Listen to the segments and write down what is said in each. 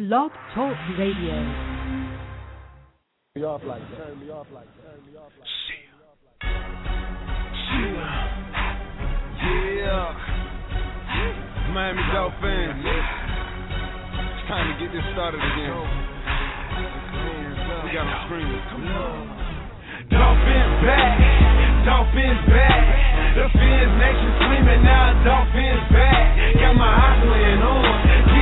Blog Talk Radio. me off like that. Turn me off like that. Turn me off like Yeah. Miami Dolphins. It's time to get this started again. We got them screaming. Come on. Dolphins back. Dolphins back. The Fins Nation screaming now. Dolphins back. Got my Aquaman on.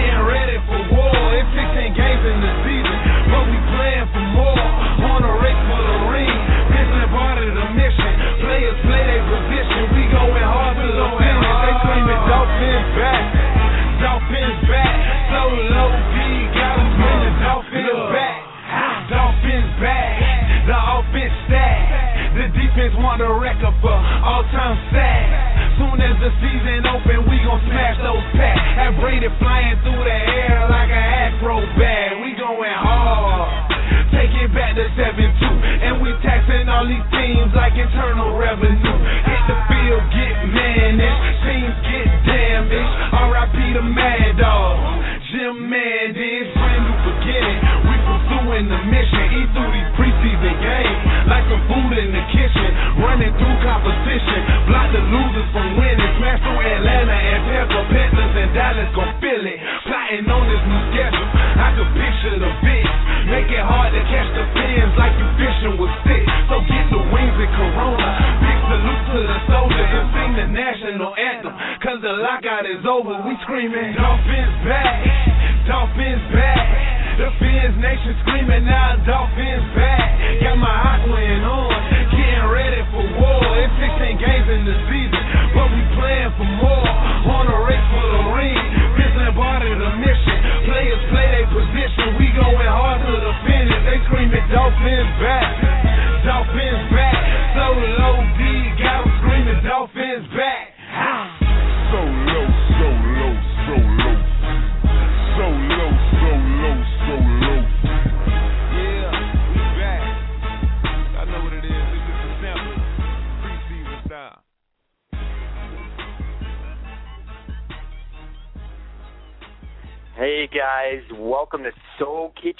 War. It's 16 games in the season. But we playing for more. On a race for the ring. Business part of the mission. Players play their position. We going hard to the finish. They screaming Dolphins back. Dolphins back. So low D. Got them screaming Dolphins back. Dolphins back. The offense stack. The defense want a record for all-time sacks. As the season open, we gon' smash those packs. Have Brady flying through the air like an acrobat. We going hard. Take it back to 7-2. And we taxing all these teams like internal revenue. Hit the field, get managed. Teams get damaged. R.I.P. the Mad Dog. Jim Mandich, brand new beginning. We pursuing the mission. Eat through these preseason games like some food in the kitchen. Running through competition. Block the losers from winning. Smash through Atlanta and Tampa. Panthers and Dallas gon' feel it. Plotting on this new schedule. I could picture the bitch. Make it hard to catch the pins like you fishing with sticks. So get the wings and Corona. Big salute to the soldiers and sing the national anthem. Cause the lockout is over. We screaming Dolphins back. Dolphins back. The Fins Nation screaming now. Dolphins back. Got my Aquaman on. Getting ready for war.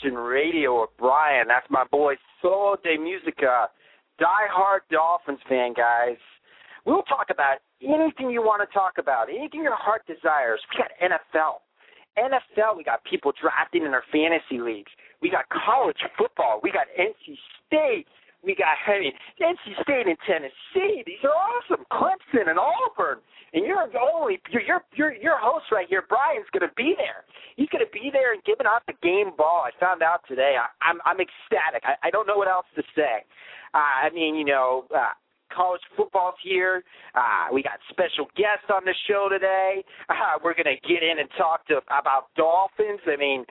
Radio with Brian. That's my boy Soul de Musica, die-hard Dolphins fan, guys. We'll talk about anything you want to talk about, anything your heart desires. We got NFL. NFL, we got people drafting in our fantasy leagues. We got college football. We got NC State. We got I mean, NC State and Tennessee. These are awesome. Clemson and Auburn. And you're the only your your your host right here, Brian's gonna be there. He's gonna be there and giving out the game ball. I found out today. I, I'm I'm ecstatic. I, I don't know what else to say. Uh, I mean, you know, uh, college football's here. Uh, we got special guests on the show today. Uh, we're gonna get in and talk to about Dolphins. I mean,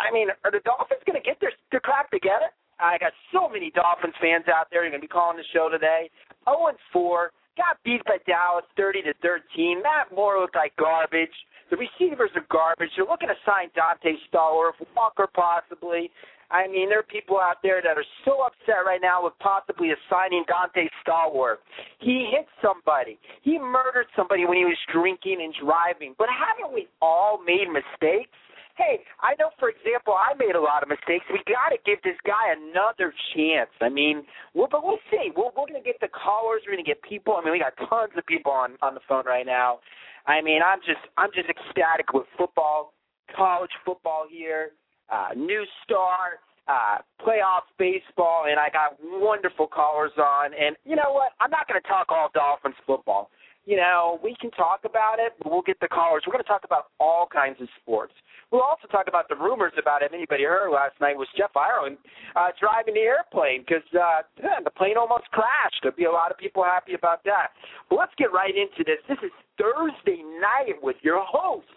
I mean, are the Dolphins gonna get their their crap together? I got so many Dolphins fans out there You're gonna be calling the show today. 0 and 4 got beat by Dallas 30 to 13. Matt Moore looked like garbage. The receivers are garbage. You're looking to sign Donté Stallworth, Walker possibly. I mean, there are people out there that are so upset right now with possibly assigning Donté Stallworth. He hit somebody. He murdered somebody when he was drinking and driving. But haven't we all made mistakes? Hey, I know, for example, I made a lot of mistakes. We got to give this guy another chance. I mean, well, but we'll see. We're, we're going to get the callers. We're going to get people. I mean, we got tons of people on on the phone right now. I mean, I'm just I'm just ecstatic with football, college football here, uh, new star, uh, playoff baseball, and I got wonderful callers on. And you know what? I'm not going to talk all Dolphins football. You know, we can talk about it, but we'll get the callers. We're going to talk about all kinds of sports. We'll also talk about the rumors about if anybody heard last night was Jeff Ireland uh, driving the airplane because uh, the plane almost crashed. There'll be a lot of people happy about that. But let's get right into this. This is Thursday night with your host,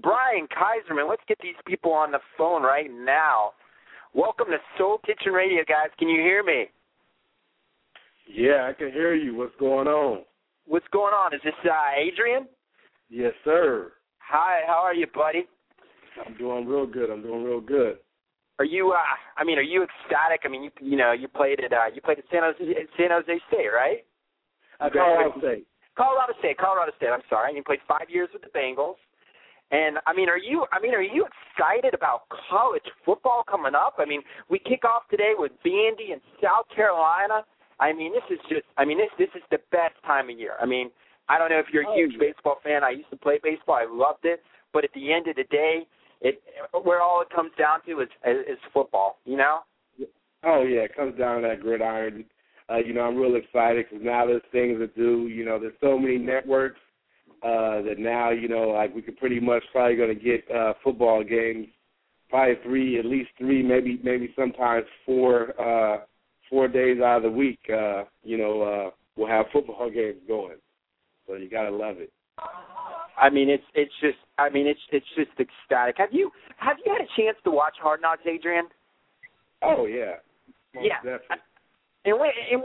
Brian Kaiserman. Let's get these people on the phone right now. Welcome to Soul Kitchen Radio, guys. Can you hear me? Yeah, I can hear you. What's going on? What's going on? Is this uh, Adrian? Yes, sir. Hi, how are you, buddy? I'm doing real good. I'm doing real good. Are you? Uh, I mean, are you ecstatic? I mean, you you know, you played at uh, you played at San Jose San Jose State, right? Uh, Colorado State. Colorado State. Colorado State. I'm sorry. You played five years with the Bengals, And I mean, are you? I mean, are you excited about college football coming up? I mean, we kick off today with Vandy and South Carolina. I mean, this is just. I mean, this this is the best time of year. I mean, I don't know if you're a Oh, huge baseball fan. I used to play baseball. I loved it. But at the end of the day, it where all it comes down to is is football. You know. Oh yeah, it comes down to that gridiron. Uh, you know, I'm real excited because now there's things to do. You know, there's so many networks uh, that now you know, like we could pretty much probably going to get uh, football games, probably three, at least three, maybe maybe sometimes four, uh, four days out of the week. Uh, you know, uh, we'll have football games going. So you gotta love it. I mean, it's it's just. I mean, it's it's just ecstatic. Have you have you had a chance to watch Hard Knocks, Adrian? Oh yeah, Most Yeah. definitely. And, what, and,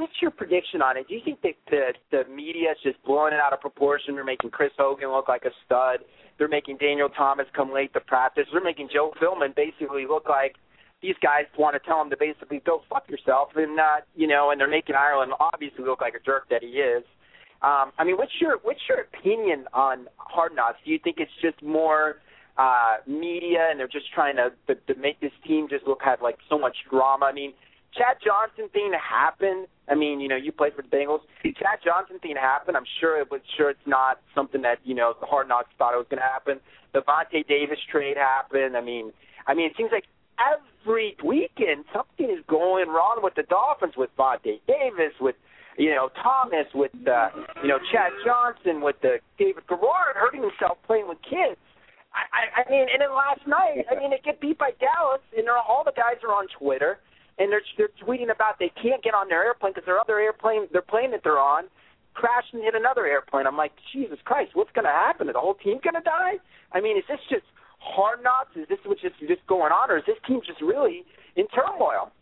what's your prediction on it? Do you think that the the media is just blowing it out of proportion? They're making Chris Hogan look like a stud. They're making Daniel Thomas come late to practice. They're making Joe Philbin basically look like these guys want to tell him to basically go fuck yourself, and uh, you know, and they're making Ireland obviously look like a jerk that he is. Um, I mean, what's your what's your opinion on Hard Knocks? Do you think it's just more uh, media, and they're just trying to, to to make this team just look have like so much drama? I mean, Chad Johnson thing happened. I mean, you know, you played for the Bengals. Chad Johnson thing happened. I'm sure it was sure it's not something that you know the Hard Knocks thought it was going to happen. The Vontae Davis trade happened. I mean, I mean, it seems like every weekend something is going wrong with the Dolphins, with Vontae Davis, with you know Thomas, with uh, you know Chad Johnson, with the David Garrard hurting himself playing with kids. I, I, I mean, and then last night, I mean, they get beat by Dallas, and all the guys are on Twitter, and they're they're tweeting about they can't get on their airplane because their other airplane, their plane that they're on, crashed and hit another airplane. I'm like, Jesus Christ, what's going to happen? Is the whole team going to die? I mean, is this just hard knocks? Is this what's just just going on, or is this team just really in turmoil?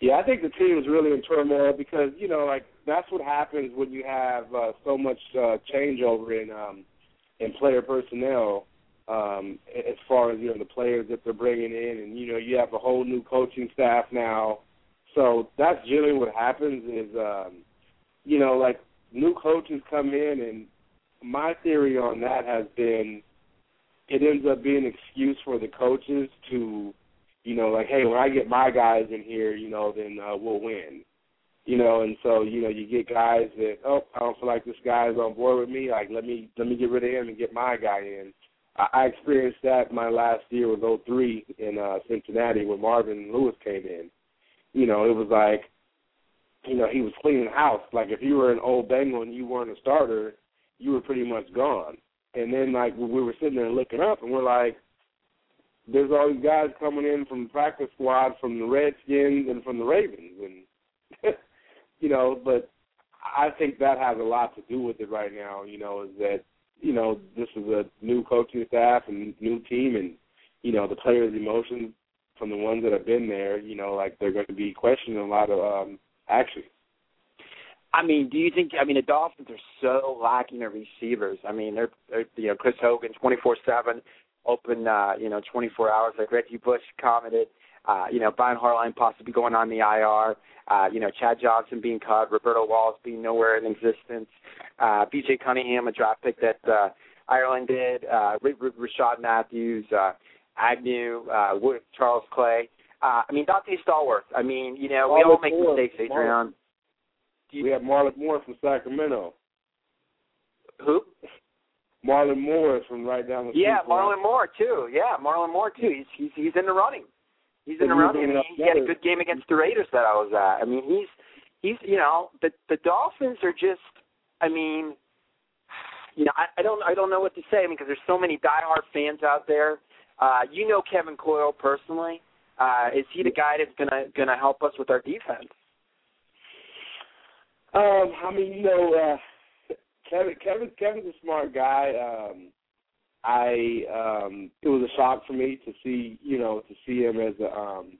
Yeah, I think the team is really in turmoil because you know, like that's what happens when you have uh, so much uh, changeover in um, in player personnel. Um, as far as you know, the players that they're bringing in, and you know, you have a whole new coaching staff now. So that's generally what happens. Is um, you know, like new coaches come in, and my theory on that has been it ends up being an excuse for the coaches to you know, like, hey, when I get my guys in here, you know, then uh, we'll win. You know, and so you know, you get guys that oh, I don't feel like this guy's on board with me. Like, let me let me get rid of him and get my guy in. I, I experienced that my last year was '03 in uh, Cincinnati when Marvin Lewis came in. You know, it was like, you know, he was cleaning house. Like, if you were an old Bengal and you weren't a starter, you were pretty much gone. And then like we were sitting there looking up, and we're like, there's all these guys coming in from the practice squad from the Redskins and from the Ravens, and you know, but I think that has a lot to do with it right now. You know, is that you know this is a new coaching staff and new team, and you know the players' emotions from the ones that have been there. You know, like they're going to be questioning a lot of um, action. I mean, do you think? I mean, the Dolphins are so lacking in receivers. I mean, they're, they're you know Chris Hogan, twenty four seven, open, uh, you know, twenty four hours. Like Reggie Bush commented, uh, you know, Brian Hartline possibly going on the IR. Uh, you know, Chad Johnson being cut, Roberto Wallace being nowhere in existence, uh, B.J. Cunningham, a draft pick that uh, Ireland did, uh, Rishard Matthews, uh, Agnew, uh, Wood, Charles Clay. Uh, I mean, Donté Stallworth. I mean, you know, we all Marlon make mistakes, Adrian. You- We have Marlon Moore from Sacramento. Who? Marlon Moore is from right down the street. Yeah. Marlon Moore too. Yeah, Marlon Moore too. He's he's he's in the running. He's in the He's running. I mean, he had a good game against the Raiders that I was at. I mean, he's he's you know the the Dolphins are just. I mean, you know, I, I don't I don't know what to say. I mean, because there's so many diehard fans out there. Uh, you know Kevin Coyle personally. Uh, is he the guy that's gonna gonna help us with our defense? Um, I mean, you know, uh, Kevin, Kevin, Kevin's a smart guy. Um, I, um, it was a shock for me to see, you know, to see him as a um,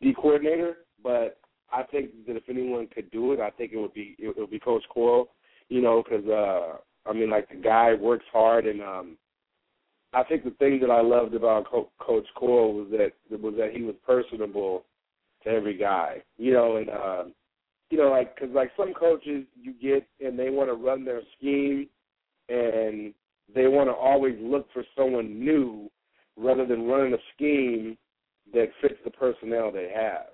D coordinator. But I think that if anyone could do it, I think it would be it would be Coach Coyle. You know, because uh, I mean, like the guy works hard, and um, I think the thing that I loved about Co- Coach Coyle was that was that he was personable to every guy. You know, and. Uh, you know, like because like some coaches you get and they want to run their scheme, and they want to always look for someone new rather than running a scheme that fits the personnel they have.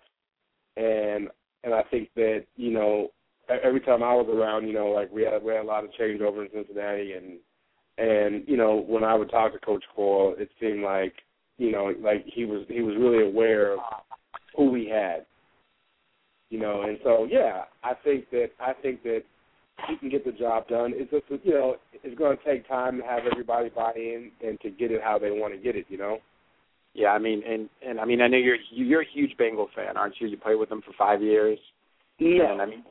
And and I think that you know every time I was around, you know, like we had we had a lot of changeover in Cincinnati, and and you know when I would talk to Coach Coyle, it seemed like you know like he was he was really aware of who we had, you know, and so yeah, I think that I think that he can get the job done. It's just you know it's going to take time to have everybody buy in and to get it how they want to get it, you know. Yeah, I mean, and and I mean, I know you're you're a huge Bengal fan, aren't you? You played with them for five years. Yeah, I mean,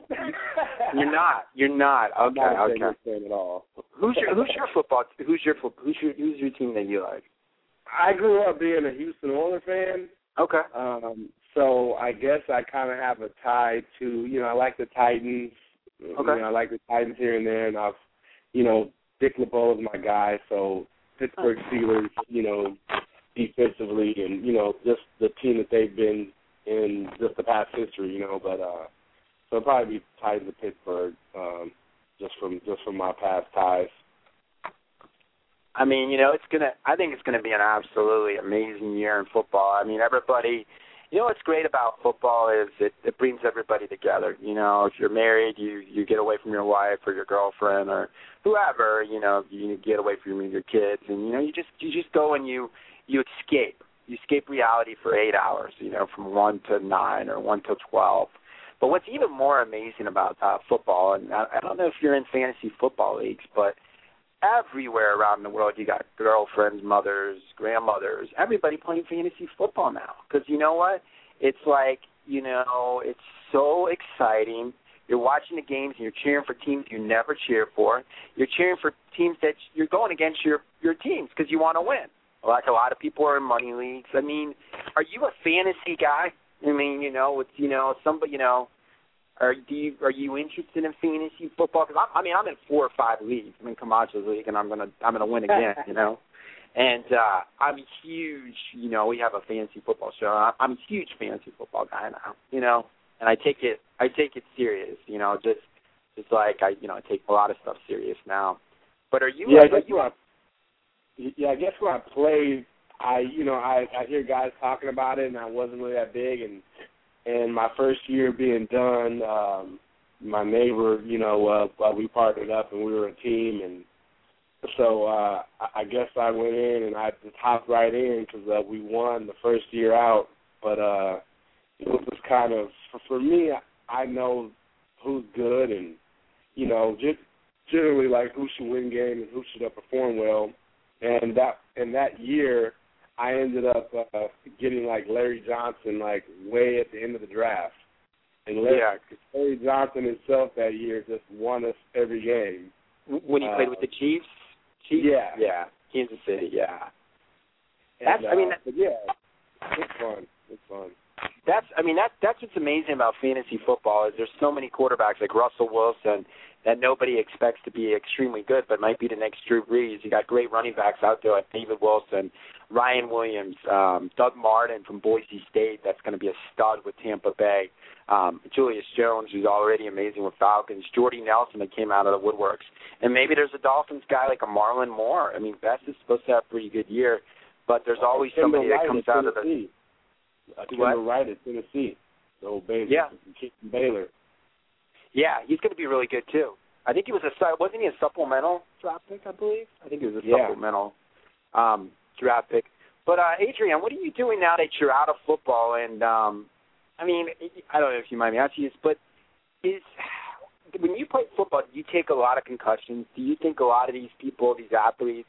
you're not. You're not. Okay, not a okay. fan at all. Who's your Who's your football? Who's your Who's your Who's your team that you like? I grew up being a Houston Oilers fan. Okay. Um, so I guess I kind of have a tie to you know I like the Titans. Okay. You know, I like the Titans here and there, and I've you know Dick LeBeau is my guy. So Pittsburgh Steelers, you know, defensively, and you know just the team that they've been in just the past history, you know. But uh, so it'll probably be Titans of Pittsburgh, um, just from just from my past ties. I mean, you know, it's gonna. I think it's gonna be an absolutely amazing year in football. I mean, everybody. You know what's great about football is it it brings everybody together. You know, if you're married, you you get away from your wife or your girlfriend or whoever. You know, you get away from your kids, and you know, you just you just go and you you escape. You escape reality for eight hours. You know, from one to nine or one to twelve. But what's even more amazing about uh, football, and I, I don't know if you're in fantasy football leagues, but everywhere around the world you got girlfriends, mothers, grandmothers, everybody playing fantasy football now. Because you know what? It's like you know, it's so exciting. You're watching the games and you're cheering for teams you never cheer for. You're cheering for teams that you're going against your your teams because you want to win. Like a lot of people are in money leagues. I mean, are you a fantasy guy? I mean, you know, with you know, somebody, you know, are do you are you interested in fantasy football? Because I mean, I'm in four or five leagues. I'm in Camacho's league, and I'm gonna I'm gonna win again. You know, and uh I'm a huge. You know, we have a fantasy football show. I'm a huge fantasy football guy now. You know, and I take it I take it serious. You know, just just like I you know I take a lot of stuff serious now. But are you? Yeah, are I guess you, when I, yeah, I guess when I played, I you know I I hear guys talking about it, and I wasn't really that big, and and my first year being done, um, my neighbor, you know, uh, we partnered up and we were a team, and so uh, I guess I went in and I just hopped right in because uh, we won the first year out. But uh, it was kind of for, for me. I know who's good, and you know, just generally like who should win games and who should perform well. And that and that year, I ended up uh, getting like Larry Johnson like way at the end of the draft. And Larry, Yeah. Larry Johnson himself that year just won us every game. when you played with the Chiefs? Chiefs? Yeah. Yeah. Kansas City. Yeah. And, That's- I mean, uh, but yeah, it's fun. It's fun. That's I mean that that's what's amazing about fantasy football is there's so many quarterbacks like Russell Wilson that nobody expects to be extremely good but might be the next Drew Brees. You got great running backs out there like David Wilson, Ryan Williams, um, Doug Martin from Boise State that's going to be a stud with Tampa Bay. Um, Julio Jones, who's already amazing with Falcons, Jordy Nelson that came out of the woodworks, and maybe there's a Dolphins guy like a Marlon Moore. I mean, Best is supposed to have a pretty good year, but there's always somebody that comes out of the Kimber what? Wright at Tennessee. The old Baylor. Yeah. Baylor. Yeah, he's going to be really good too. I think he was a wasn't he a supplemental draft pick? I believe. I think he was a Yeah. supplemental um, draft pick. But uh, Adrian, what are you doing now that you're out of football? And um, I mean, I don't know if you mind me asking this, but is when you play football, do you take a lot of concussions? Do you think a lot of these people, these athletes,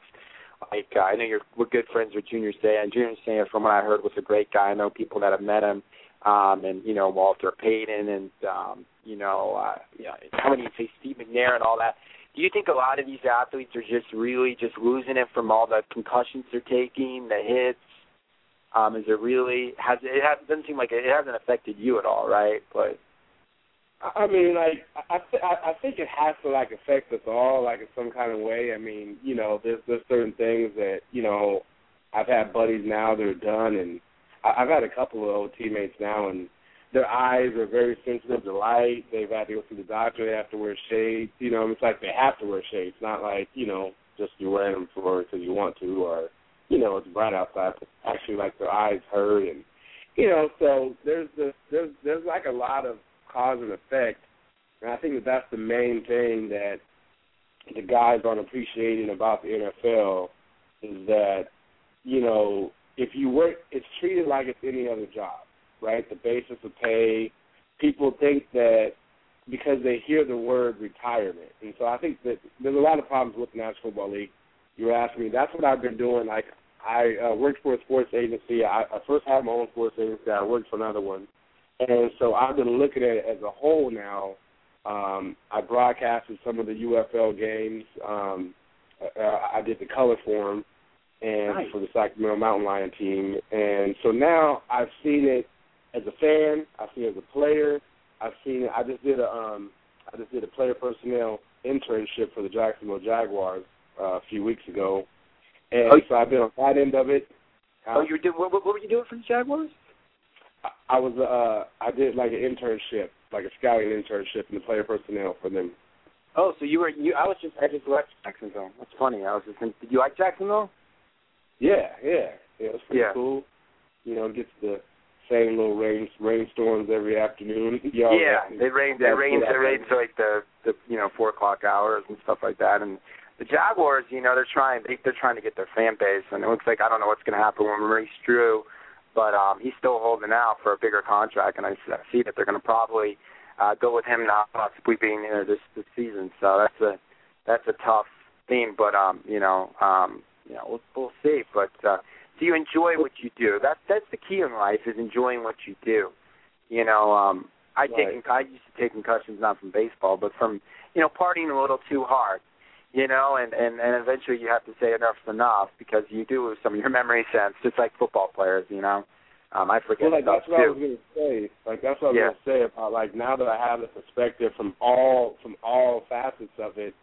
like uh, I know you're we're good friends with Junior Seau, and Junior Seau, from what I heard, was a great guy. I know people that have met him, um, and you know Walter Payton, and um, you know, uh, know, how many say Steve McNair and all that. Do you think a lot of these athletes are just really just losing it from all the concussions they're taking, the hits? Um, is it really has it has, doesn't seem like it, it hasn't affected you at all, right? But I mean, like I, th- I I think it has to like affect us all, like in some kind of way. I mean, you know, there's there's certain things that you know, I've had buddies now that are done, and I, I've had a couple of old teammates now, and their eyes are very sensitive to light. They've had to go to the doctor. They have to wear shades. You know, it's like they have to wear shades. Not like you know, just you're wearing them for because you want to, or you know it's bright outside. But actually, like their eyes hurt, and you know, so there's this there's there's like a lot of cause and effect, and I think that that's the main thing that the guys aren't appreciating about the NFL is that you know if you work, it's treated like it's any other job, right? The basis of pay. People think that because they hear the word retirement. And so I think that there's a lot of problems with the National Football League. You were asking me. That's what I've been doing. Like I uh, worked for a sports agency. I, I first had my own sports agency. I worked for another one, and so I've been looking at it as a whole now. Um, I broadcasted some of the UFL games. Um, uh, I did the color for them, and nice. for the Sacramento Mountain Lion team. And so now I've seen it as a fan. I've seen as a player. I've seen. I just did a um, I just did a player personnel internship for the Jacksonville Jaguars uh, a few weeks ago, and Oh, so I've been on that end of it. Oh, you did. What, what were you doing for the Jaguars? I, I was uh, I did like an internship, like a scouting internship in the player personnel for them. Oh, so you were you? I was just I just left Jacksonville. That's funny. I was just. In, did you like Jacksonville? Yeah, yeah, yeah. It was pretty Yeah. cool. You know, it gets the same little rain rainstorms every afternoon. Y'all yeah, it rains. It rains. It rains like the the you know four o'clock hours and stuff like that. And the Jaguars, you know, they're trying. They, they're trying to get their fan base, and it looks like I don't know what's going to happen with Maurice Drew, but um, he's still holding out for a bigger contract, and I, s- I see that they're going to probably uh, go with him not possibly being there this this season. So that's a that's a tough theme, but um, you know, um, you know, we'll, we'll see. But uh, do you enjoy what you do? That's that's the key in life is enjoying what you do. You know, um, I Right. take I used to take concussions not from baseball, but from you know partying a little too hard. You know, and and and eventually you have to say enough's enough because you do lose some of your memory sense, just like football players. You know, um, I forget Well, like stuff that's what I was gonna say. Like that's what I was Yeah. gonna say about like now that I have the perspective from all from all facets of it,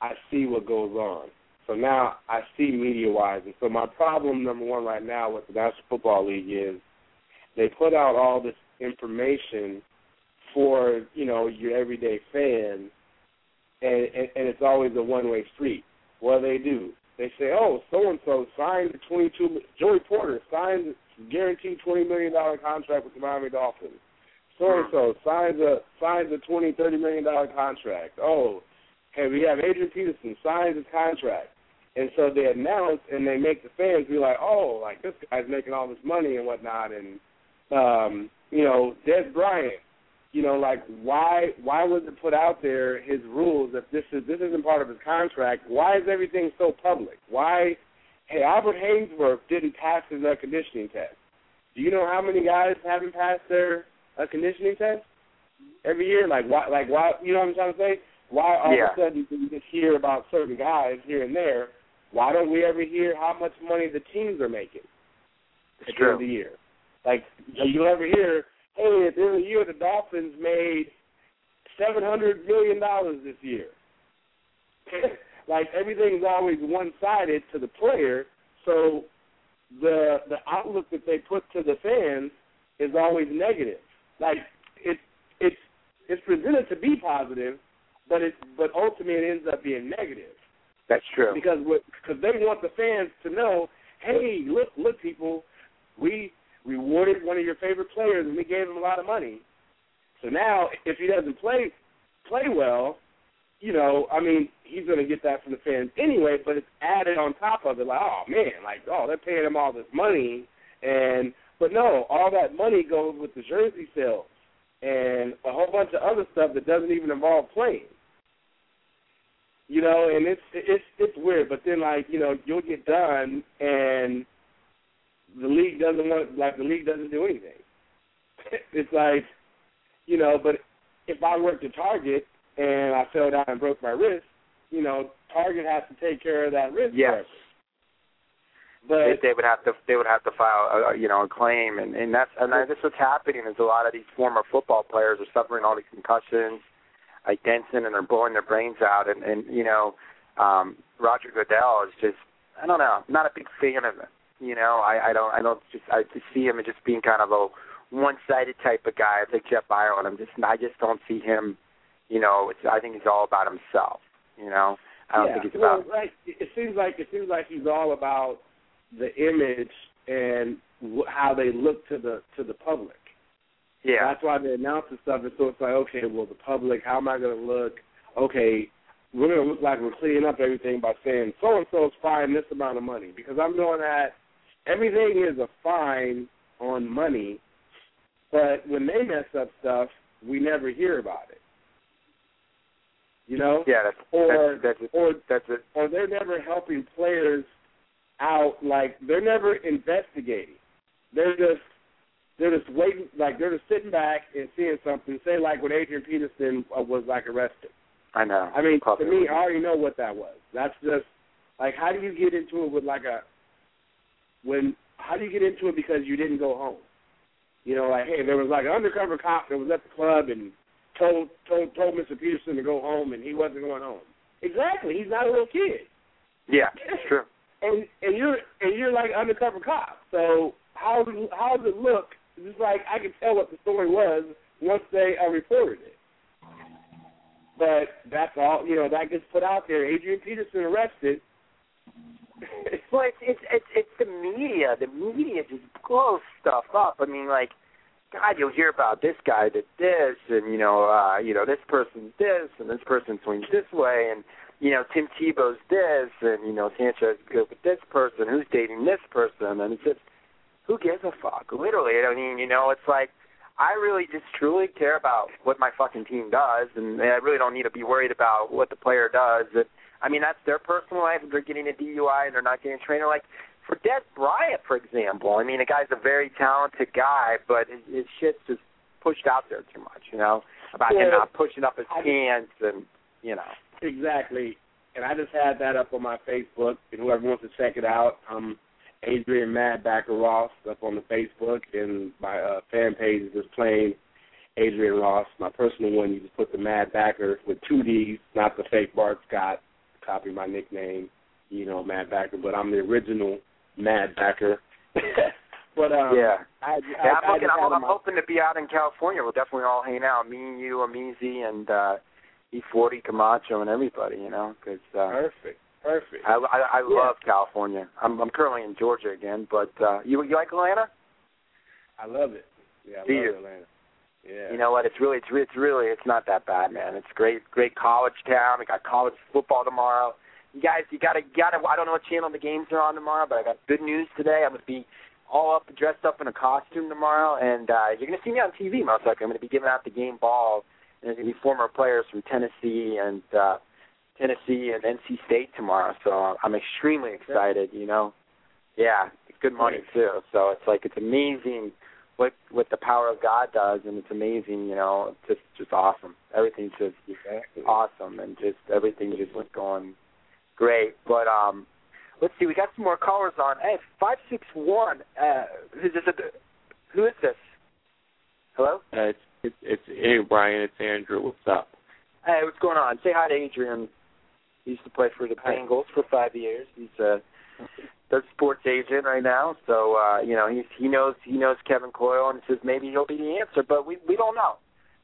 I see what goes on. So now I see media wise, and so my problem number one right now with the National Football League is they put out all this information for you know your everyday fan, and and, and it's always a one way street. What do they do? They say, oh, so and so signed a twenty two. Joey Porter signed guaranteed twenty million dollar contract with the Miami Dolphins. So and so signs a signs a twenty thirty million dollar contract. Oh, okay, we have Adrian Peterson signs his contract. And so they announce and they make the fans be like, oh, like this guy's making all this money and whatnot. And um, you know, Dez Bryant, you know, like why why was it put out there his rules if this is this isn't part of his contract? Why is everything so public? Why? Hey, Albert Haynesworth didn't pass his uh, conditioning test. Do you know how many guys haven't passed their uh, conditioning test every year? Like why? Like why? You know what I'm trying to say? Why all Yeah. of a sudden do we just hear about certain guys here and there? Why don't we ever hear how much money the teams are making It's at the end of the year? Like you ever hear, hey, at the end of the year the Dolphins made seven hundred million dollars this year. like everything's always one sided to the player, so the the outlook that they put to the fans is always negative. Like it it's it's presented to be positive, but it but ultimately it ends up being negative That's true. because because they want the fans to know, hey, look, look, people, we rewarded one of your favorite players and we gave him a lot of money. So now, if he doesn't play play well, you know, I mean, he's going to get that from the fans anyway. But it's added on top of it, like, oh man, like, oh, they're paying him all this money, and but no, all that money goes with the jersey sales and a whole bunch of other stuff that doesn't even involve playing you know, and it's it's it's weird. But then like you know you'll get done and the league doesn't want like the league doesn't do anything. it's like you know, but if I worked at Target and I fell down and broke my wrist, you know, Target has to take care of that wrist. Yes. forever. But they would have to they would have to file a, you know a claim and and that's and I, that's what's happening is a lot of these former football players are suffering all these concussions like Denson and they're blowing their brains out and and you know um Roger Goodell is just I don't know I'm not a big fan of him you know I I don't I don't just I just see him as just being kind of a one-sided type of guy it's like Jeff Ireland I'm just I just don't see him you know it's I think he's all about himself you know I don't yeah. think he's about. Well, like it seems like it seems like he's all about the image and wh- how they look to the to the public. Yeah. That's why they announce the stuff. And so it's like, okay, well, the public, how am I going to look? Okay, we're going to look like we're cleaning up everything by saying so and so is fine this amount of money because I'm knowing that everything is a fine on money, but when they mess up stuff, we never hear about it. You know, Yeah, that's or that's that's or that's it. or they're never helping players out. Like they're never investigating. They're just they're just waiting. Like they're just sitting back and seeing something. Say like when Adrian Peterson uh, was like arrested. I know. I mean, to me, I already know what that was. That's just like how do you get into it with like a when how do you get into it because you didn't go home? You know, like hey, there was like an undercover cop that was at the club and told told told Mr. Peterson to go home and he wasn't going home. Exactly, he's not a little kid. Yeah, it's true. And and you're and you're like undercover cop. So how how does it look? It's like I can tell what the story was once they uh, reported it. But that's all you know. That gets put out there. Adrian Peterson arrested. Well, it's it's it's it's the media. The media just blows stuff up. I mean, like, God, you'll hear about this guy did this, and you know, uh, you know, this person's this, and this person swings this way, and you know, Tim Tebow's this, and you know, Sanchez good with this person, who's dating this person, and it's just, who gives a fuck? Literally, I mean, you know, it's like. I really just truly care about what my fucking team does, and I really don't need to be worried about what the player does. And, I mean, that's their personal life. If they're getting a DUI and they're not getting a trainer, like for Dez Bryant, for example. I mean, the guy's a very talented guy, but his, his shit's just pushed out there too much. You know, about him not pushing up his I- pants and you know. Exactly. And I just had that up on my Facebook, and whoever wants to check it out, um, Adrian Mad Backer Ross up on the Facebook, and my uh, fan page is just plain Adrian Ross. My personal one, you just put the Mad Backer with two D's, not the fake Bart Scott. Copy my nickname, you know, Mad Backer, but I'm the original Mad Backer. but um, yeah. I, I, Yeah, I I'm looking. just I'm, I'm my- hoping to be out in California. We'll definitely all hang out. Me and you, Amizi, and uh, E40 Camacho, and everybody. You know, because uh, Perfect, perfect. I I, I Yeah. love California. I'm I'm currently in Georgia again, but uh, you you like Atlanta? I love it. Yeah, I Do love you? Atlanta. Yeah. You know what? It's really it's re- it's really it's not that bad, man. It's great great college town. We got college football tomorrow. You guys, you gotta you gotta. I don't know what channel the games are on tomorrow, but I got good news today. I'm gonna be all up dressed up in a costume tomorrow, and uh, you're gonna see me on TV most likely. I'm gonna be giving out the game ball. And there's gonna be former players from Tennessee and uh, Tennessee and NC State tomorrow. So I'm extremely excited. You know, yeah, good money too. So it's like it's amazing what what the power of God does, and it's amazing. You know, it's just just awesome. Everything's just Exactly. awesome, and just everything just was going great. But um, let's see, we got some more callers on. Hey, five six one. Uh, who's this? Who is this? Hello. Uh, it's, it's it's hey Brian, it's Andrew. What's up? Hey, what's going on? Say hi to Adrian. He used to play for the Bengals for five years. He's a the sports agent right now, so uh, you know he's he knows he knows Kevin Coyle and says maybe he'll be the answer, but we we don't know.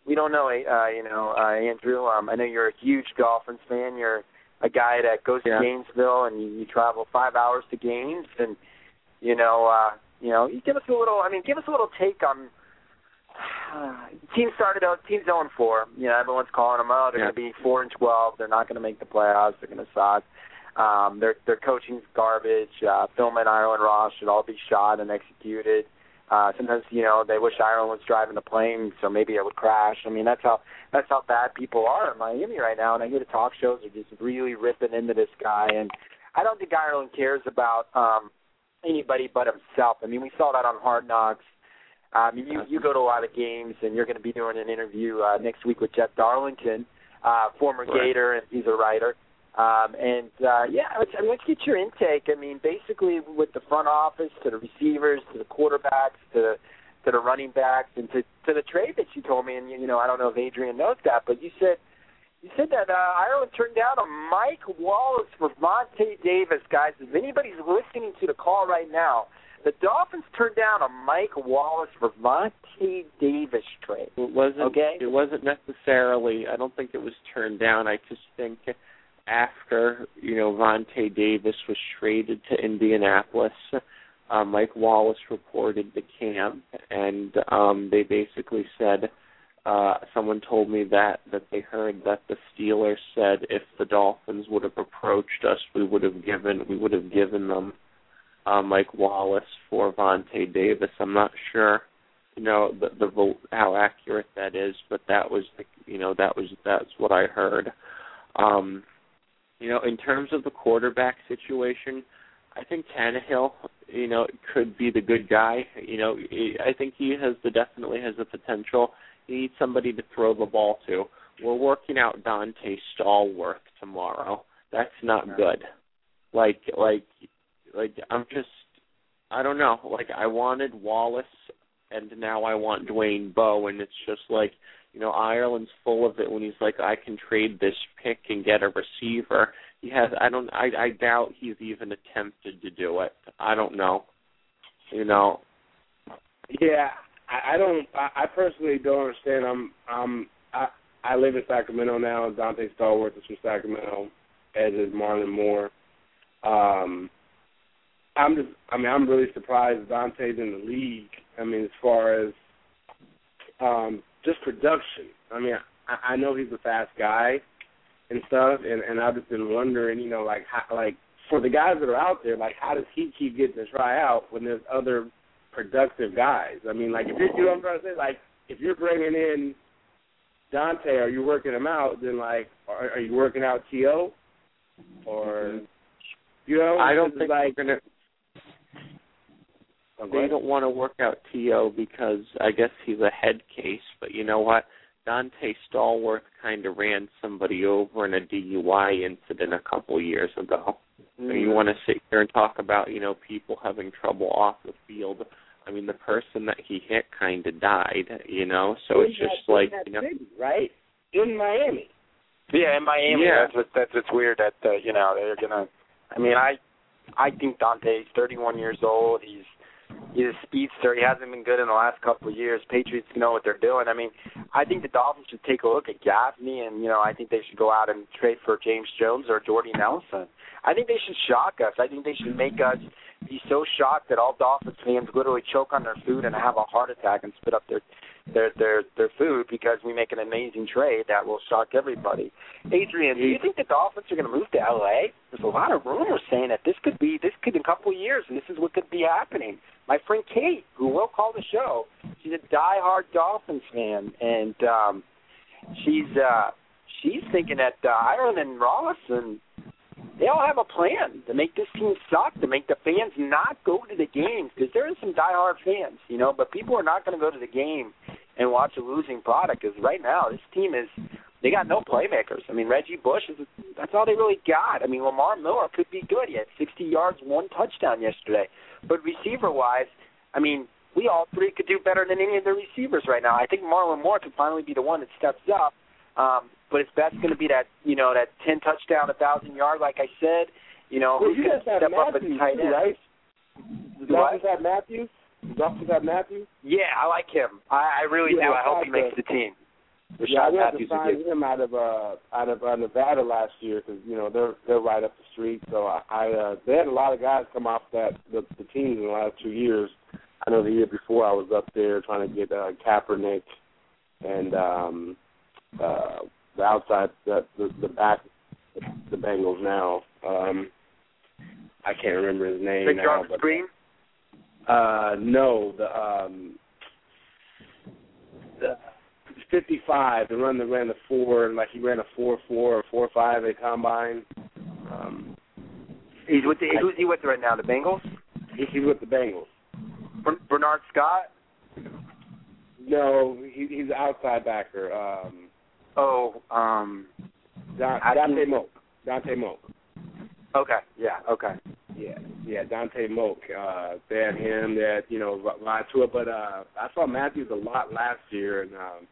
We don't know, uh, you know, uh, Andrew. Um, I know you're a huge Dolphins fan. You're a guy that goes Yeah. to Gainesville and you, you travel five hours to games, and you know, uh, you know, you give us a little. I mean, give us a little take on. Uh, team started out. Team's 0 and 4. You know, everyone's calling them out. They're Yeah. going to be 4 and 12. They're not going to make the playoffs. They're going to suck. Um, their their coaching's garbage. Uh, Philbin, Ireland, Ross should all be shot and executed. Uh, sometimes you know they wish Ireland was driving the plane, so maybe it would crash. I mean that's how that's how bad people are in Miami right now. And I hear the talk shows are just really ripping into this guy. And I don't think Ireland cares about um, anybody but himself. I mean we saw that on Hard Knocks. I mean you you go to a lot of games, and you're going to be doing an interview uh, next week with Jeff Darlington, uh, former Right. Gator, and he's a writer. Um, and uh, yeah, let's, I mean, let's get your intake. I mean, basically, with the front office to the receivers to the quarterbacks to the to the running backs and to to the trade that you told me. And you know, I don't know if Adrian knows that, but you said you said that uh, Ireland turned down a Mike Wallace for Vontae Davis, guys. If anybody's listening to the call right now, the Dolphins turned down a Mike Wallace for Vontae Davis trade. It wasn't. Okay. It wasn't necessarily. I don't think it was turned down. I just think after you know Vontae Davis was traded to Indianapolis, uh, Mike Wallace reported to camp, and um, they basically said uh, someone told me that that they heard that the Steelers said if the Dolphins would have approached us, we would have given we would have given them uh, Mike Wallace for Vontae Davis. I'm not sure, you know, the, the how accurate that is, but that was the, you know that was that's what I heard. Um, you know, in terms of the quarterback situation, I think Tannehill, you know, could be the good guy. You know, I think he has the definitely has the potential. He needs somebody to throw the ball to. We're working out Donté Stallworth tomorrow. That's not good. Like like like I'm just I don't know. Like I wanted Wallace and now I want Dwayne Bowe and it's just like, you know, Ireland's full of it when he's like I can trade this pick and get a receiver. He has I don't I I doubt he's even attempted to do it. I don't know. You know. Yeah, I, I don't I, I personally don't understand. I'm I'm I I live in Sacramento now Donté Stallworth is from Sacramento, as is Marlon Moore. Um I'm just I mean I'm really surprised Donté's in the league. I mean as far as um just production. I mean I, I know he's a fast guy and stuff and and I've just been wondering, you know, like how like for the guys that are out there, like how does he keep getting to try out when there's other productive guys? I mean, like if you're, you know what I'm trying to say, like if you're bringing in Donté, are you working him out? Then like, are, are you working out T.O.? Or you know, I don't think like we're gonna Go they don't want to work out T.O. because I guess he's a head case. But you know what? Donté Stallworth kind of ran somebody over in a DUI incident a couple years ago. So you want to sit here and talk about you know people having trouble off the field. I mean, the person that he hit kind of died. You know, so it's In just like you know. city, right in Miami. Yeah, in Miami, Yeah. that's what, that's what's weird. That uh, you know they're gonna. I mean, I I think Donté's 31 years old. He's he's a speedster. He hasn't been good in the last couple of years. Patriots know what they're doing. I mean, I think the Dolphins should take a look at Gaffney, and you know, I think they should go out and trade for James Jones or Jordy Nelson. I think they should shock us. I think they should make us be so shocked that all Dolphins fans literally choke on their food and have a heart attack and spit up their their their their food because we make an amazing trade that will shock everybody. Adrian, do you think the Dolphins are going to move to LA? There's a lot of rumors saying that this could be this could in a couple of years, and this is what could be happening. My friend Kate, who will call the show, she's a diehard Dolphins fan, and um, she's uh, she's thinking that uh, Ireland and Ross and they all have a plan to make this team suck, to make the fans not go to the games because there is some diehard fans, you know, but people are not going to go to the game and watch a losing product because right now this team is they got no playmakers. I mean, Reggie Bush is that's all they really got. I mean, Lamar Miller could be good. He had 60 yards, one touchdown yesterday. But receiver wise, I mean, we all three could do better than any of the receivers right now. I think Marlon Moore could finally be the one that steps up. Um, but if that's going to be that, you know, that 10 touchdown, a thousand yard, like I said, you know, Well, who's going to step up Matthews at tight too, end? right? The Dolphins have Matthews. The Dolphins have Matthews. Yeah, I like him. I, I really Yeah, do. I I hope he makes the team. Yeah, Rishard we had to Matthews is sign him out of uh out of uh, Nevada last year because you know they're they're right up the street. So I, I uh, they had a lot of guys come off that the, the teams in the last two years. I know the year before I was up there trying to get uh, Kaepernick and um uh the outside the the, the back the Bengals now. Um I can't remember his name Big now, but Green? uh no the um the 55 and run the ran the four and like he ran a four four or four five at combine. Um, He's with the, who's he with right now? The Bengals? he, he's with the Bengals. Bernard Scott? No, he, he's an outside backer. Um, Oh, um, Don, Dontay Moch. Dontay Moch. okay, yeah, okay. Yeah, yeah, Dontay Moch. Uh, they had him. They had you know lied to it, but uh, I saw Matthews a lot last year, and um,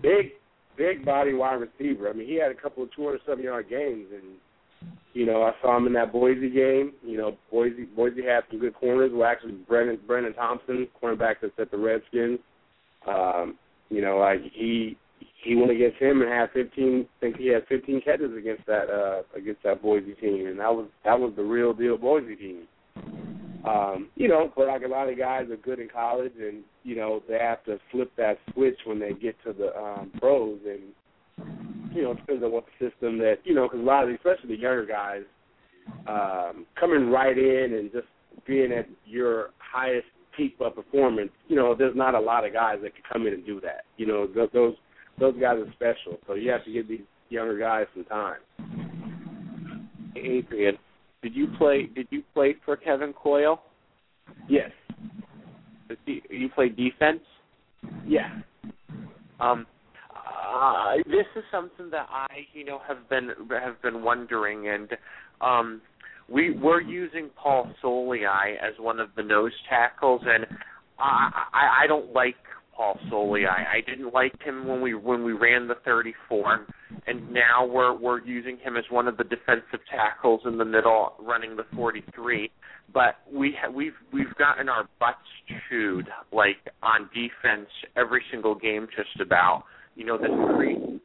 big, big body wide receiver. I mean, he had a couple of 207 yard games, and you know I saw him in that Boise game. You know, Boise, Boise had some good corners. Well, actually, Brandyn, Brandyn Thompson, cornerback that's at the Redskins. Um, you know, like he he went against him and had 15. I think he had 15 catches against that uh against that Boise team, and that was that was the real deal Boise team. Um, you know, but like a lot of guys are good in college, and you know they have to flip that switch when they get to the um, pros, and you know it depends on what system that you know because a lot of especially the younger guys um, coming right in and just being at your highest peak of performance. You know, there's not a lot of guys that can come in and do that. You know, those those guys are special, so you have to give these younger guys some time. Adrian, did you play? Did you play for Kevin Coyle? Yes. Did you, you play defense? Yeah. Um, uh, this is something that I, you know, have been have been wondering, and um, we we're using Paul Soliai as one of the nose tackles, and I I, I don't like Paul Soliai. I didn't like him when we when we ran the 34, and now we're we're using him as one of the defensive tackles in the middle, running the 43. But we ha- we've we've gotten our butts chewed like on defense every single game, just about. You know the three.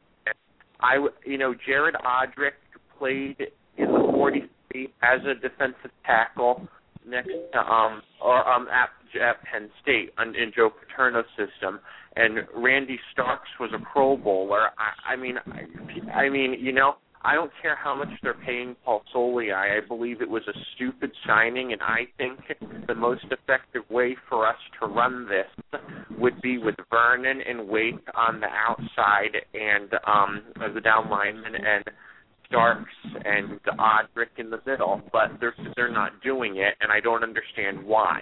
I you know Jared Odrick played in the 43 as a defensive tackle next to um or um at, at Penn State in, Joe Paterno's system, and Randy Starks was a Pro Bowler. I, I mean, I, I mean, you know, I don't care how much they're paying Paul Soliai. I believe it was a stupid signing, and I think the most effective way for us to run this would be with Vernon and Wake on the outside and um as the down lineman and Starks and Odrick in the middle, but they're they're not doing it, and I don't understand why.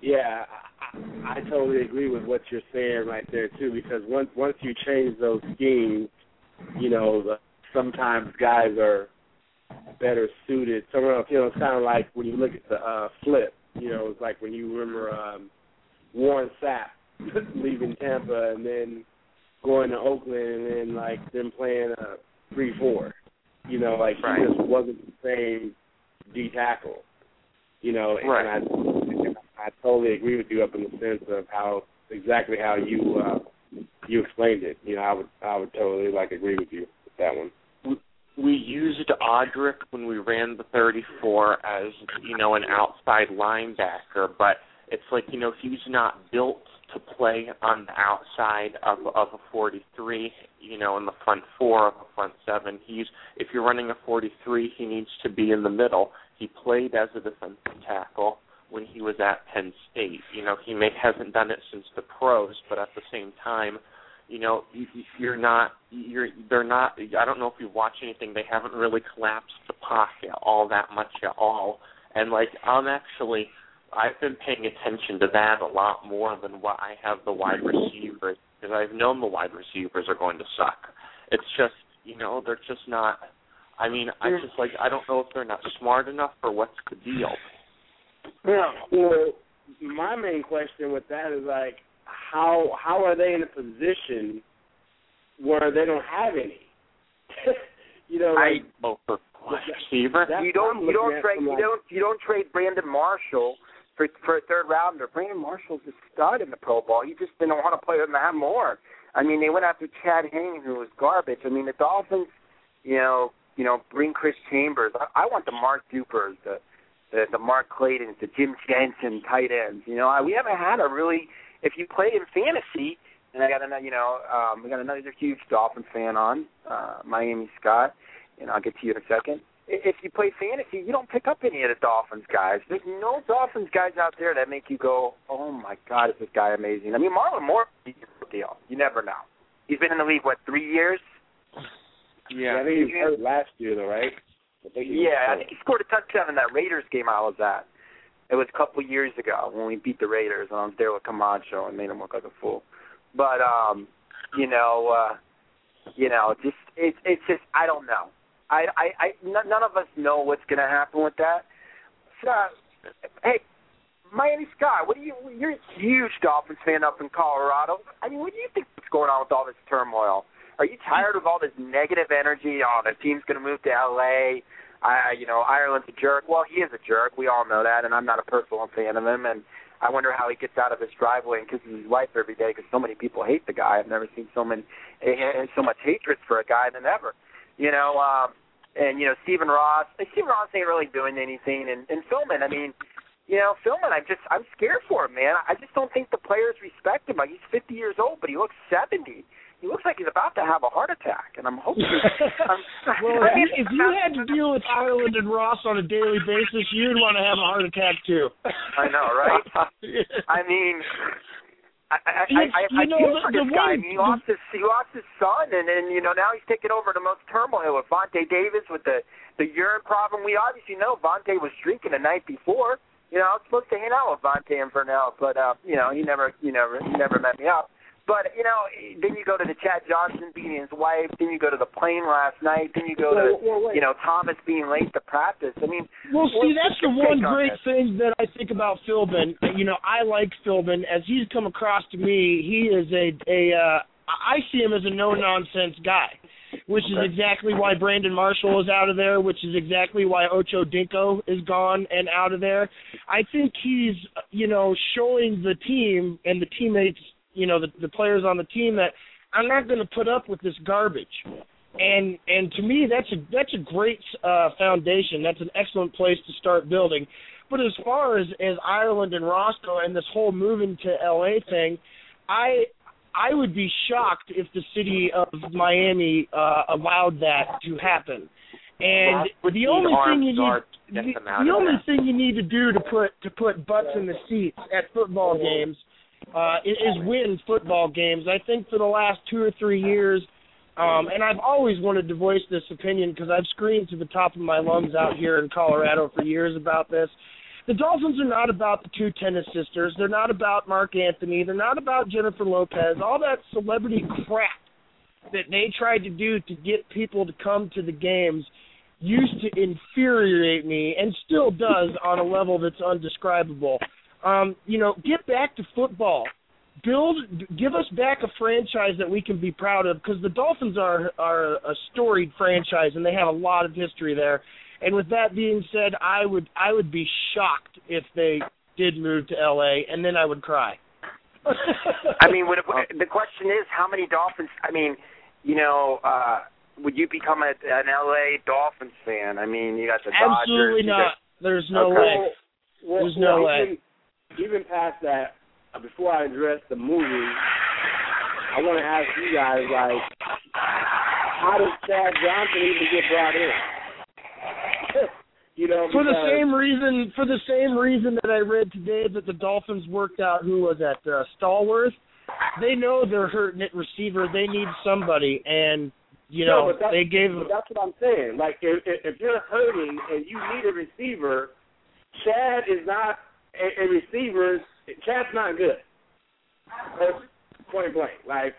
Yeah, I, I totally agree with what you're saying right there too. Because once once you change those schemes, you know, the, sometimes guys are better suited. Somewhere else, you know, it's kind of like when you look at the uh, flip. You know, it's like when you remember um, Warren Sapp leaving Tampa and then going to Oakland and then like them playing a three four. You know, like Right. he just wasn't the same D tackle. You know, and Right. I I totally agree with you up in the sense of how exactly how you uh you explained it. You know, I would I would totally like agree with you with that one. we used Odrick when we ran the 34 as you know an outside linebacker, but it's like you know he's not built to play on the outside of of a 43. You know, in the front four of a front seven. He's if you're running a 43, he needs to be in the middle. He played as a defensive tackle when he was at Penn State. You know, he may hasn't done it since the pros, but at the same time, you know, you, you're not, you're, they're not. I don't know if you've watched anything. They haven't really collapsed the pocket all that much at all. And like, I'm actually, I've been paying attention to that a lot more than what I have the wide receivers because I've known the wide receivers are going to suck. It's just, you know, they're just not. I mean, I just like I don't know if they're not smart enough or what's the deal. Yeah. Well, my main question with that is like, how how are they in a position where they don't have any? you know, like, Oh, for receiver. That's you don't you don't trade you don't you don't trade Brandon Marshall for for a third rounder. Brandon Marshall's a stud in the Pro Bowl. He just didn't want to play with Matt Moore. I mean, they went after Chad Henne, who was garbage. I mean, the Dolphins, you know, you know, bring Chris Chambers. I, I want the Mark Dupers, the the, the Mark Claytons, the Jim Jensen tight ends. You know, I, we haven't had a really. If you play in fantasy, and I got another, you know, um, we got another huge Dolphin fan on, uh, Miami Scott, and I'll get to you in a second. If you play fantasy, you don't pick up any of the Dolphins guys. There's no Dolphins guys out there that make you go, "Oh my God, is this guy amazing?" I mean, Marlon Moore, deal. You never know. He's been in the league what three years? yeah, I think he was hurt last year though, right? I think he was Yeah, I think he scored a touchdown in that Raiders game I was at. It was a couple years ago when we beat the Raiders, and I was there with Camacho and made him look like a fool. But um, you know, uh, you know, just it's it's just I don't know. I I, I n- none of us know what's going to happen with that. So, hey, Miami Scott, what do you? You're a huge Dolphins fan up in Colorado. I mean, what do you think is going on with all this turmoil? Are you tired of all this negative energy? Oh, the team's going to move to L.A. I, you know, Ireland's a jerk. Well, he is a jerk. We all know that, and I'm not a personal fan of him. And I wonder how he gets out of his driveway and kisses his wife every day because so many people hate the guy. I've never seen so many eh, eh, so much hatred for a guy than ever. You know, um, and you know Stephen Ross. Eh, Stephen Ross ain't really doing anything. And, and Philbin, I mean, you know, Philbin, I just I'm scared for him, man. I just don't think the players respect him. Like he's 50 years old, but he looks 70 he looks like he's about to have a heart attack, and I'm hoping. I'm, well, I mean, if you had to deal with Ireland and Ross on a daily basis, you'd want to have a heart attack too. I know, right? I mean, I I I, I, I know, feel for the, this guy. I one, mean, he lost his he lost his son, and and you know now he's taking over the most turmoil with Vontae Davis with the the urine problem. We obviously know Vontae was streaking the night before. You know, I was supposed to hang out with Vontae and Vernell, but uh, you know, he never, you know, he never met me up. But you know, then you go to the Chad Johnson beating his wife. Then you go to the plane last night. Then you go to well, well, you know Thomas being late to practice. I mean, well, see, that's the one on great this? thing that I think about Philbin. You know, I like Philbin as he's come across to me. He is a a uh, I see him as a no nonsense guy, which is exactly why Brandon Marshall is out of there. Which is exactly why Ocho Cinco is gone and out of there. I think he's you know showing the team and the teammates you know the the players on the team that I'm not going to put up with this garbage. And and to me that's a that's a great uh foundation. That's an excellent place to start building. But as far as as Ireland and Roscoe and this whole moving to LA thing, I I would be shocked if the city of Miami uh allowed that to happen. And the only thing you need guards to get the, the only thing you need to do to put to put butts in the seats at football games uh, is win football games. I think for the last two or three years, um, and I've always wanted to voice this opinion because I've screamed to the top of my lungs out here in Colorado for years about this. The Dolphins are not about the two tennis sisters. They're not about Marc Anthony. They're not about Jennifer Lopez. All that celebrity crap that they tried to do to get people to come to the games used to infuriate me and still does on a level that's undescribable. Um, you know, get back to football. Build, give us back a franchise that we can be proud of because the Dolphins are are a storied franchise and they have a lot of history there. And with that being said, I would I would be shocked if they did move to LA, and then I would cry. I mean, would it, the question is, how many Dolphins? I mean, you know, uh would you become a, an LA Dolphins fan? I mean, you got the Dodgers. absolutely you not. There's no Okay. way. Well, There's no well, way. Even, past that, uh, before I address the movie, I want to ask you guys, like, how does Chad Johnson even get brought in? you know, For the same reason, for the same reason that I read today that the Dolphins worked out who was at uh, Stallworth, they know they're hurting at receiver. They need somebody, and you No, know but they gave. But that's what I'm saying. Like, if, if if you're hurting and you need a receiver, Chad is not a, a receiver. Chad's not good. That's point blank. Like,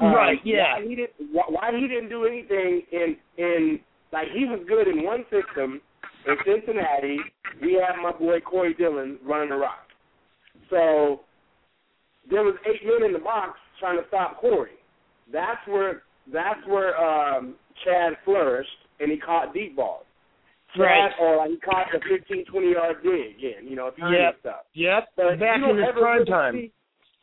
um, Right, yeah. Why he didn't? Why, why he didn't do anything in in like he was good in one system in Cincinnati. We had my boy Corey Dillon running the rock. So there was eight men in the box trying to stop Corey. That's where that's where um Chad flourished and he caught deep balls. Right. or like he caught the 15, 20 yard dig again, you know, timing Yep. stuff. Yep, But back you in his prime time. See,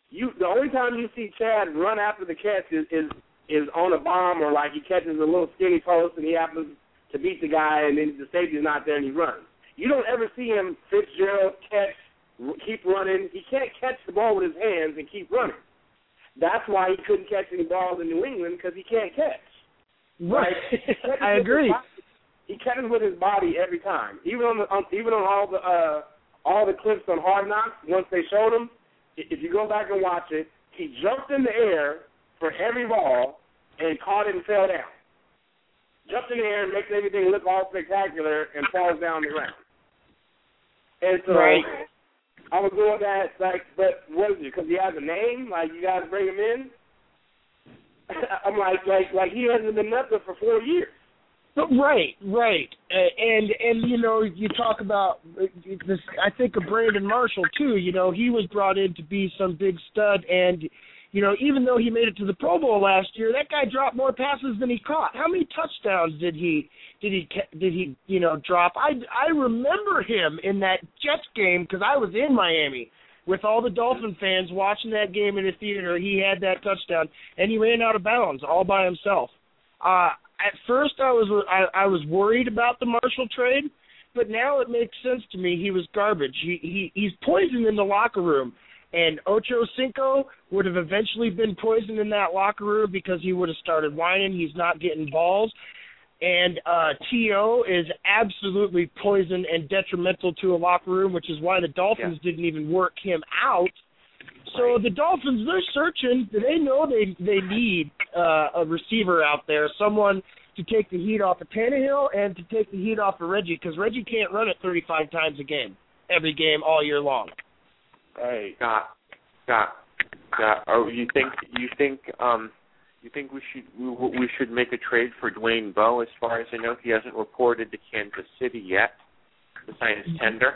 you the only time you see Chad run after the catch is, is is on a bomb or like he catches a little skinny post and he happens to beat the guy and then the safety's not there and he runs. You don't ever see him Fitzgerald catch, keep running. He can't catch the ball with his hands and keep running. That's why he couldn't catch any balls in New England because he can't catch. Right, catches I agree. He catches with his body every time, even on the on, even on all the uh, all the clips on Hard Knocks. Once they showed him, if you go back and watch it, he jumped in the air for every ball and caught it and fell down. Jumped in the air and makes everything look all spectacular and falls down the ground. And so Right. I was doing that, like, but what is it? Because he has a name, like you got to bring him in. I'm like, like, like he hasn't been nothing for four years. Right, right, and and you know you talk about this. I think of Brandon Marshall too. You know he was brought in to be some big stud, and you know even though he made it to the Pro Bowl last year, that guy dropped more passes than he caught. How many touchdowns did he did he did he you know drop? I I remember him in that Jets game because I was in Miami with all the Dolphin fans watching that game in the theater, he had that touchdown and he ran out of bounds all by himself. Uh at first I was I, I was worried about the Marshall trade, but now it makes sense to me. He was garbage. He he he's poison in the locker room. And Ocho Cinco would have eventually been poisoned in that locker room because he would have started whining. He's not getting balls. And uh, T.O. is absolutely poison and detrimental to a locker room, which is why the Dolphins yeah. didn't even work him out. So right. the Dolphins, they're searching. They know they they need uh, a receiver out there, someone to take the heat off of Tannehill and to take the heat off of Reggie, because Reggie can't run it 35 times a game, every game all year long. Hey, Got, got, got. Oh, you think you think um you think we should we, we should make a trade for Dwayne Bowe? As far as I know, he hasn't reported to Kansas City yet to sign his tender.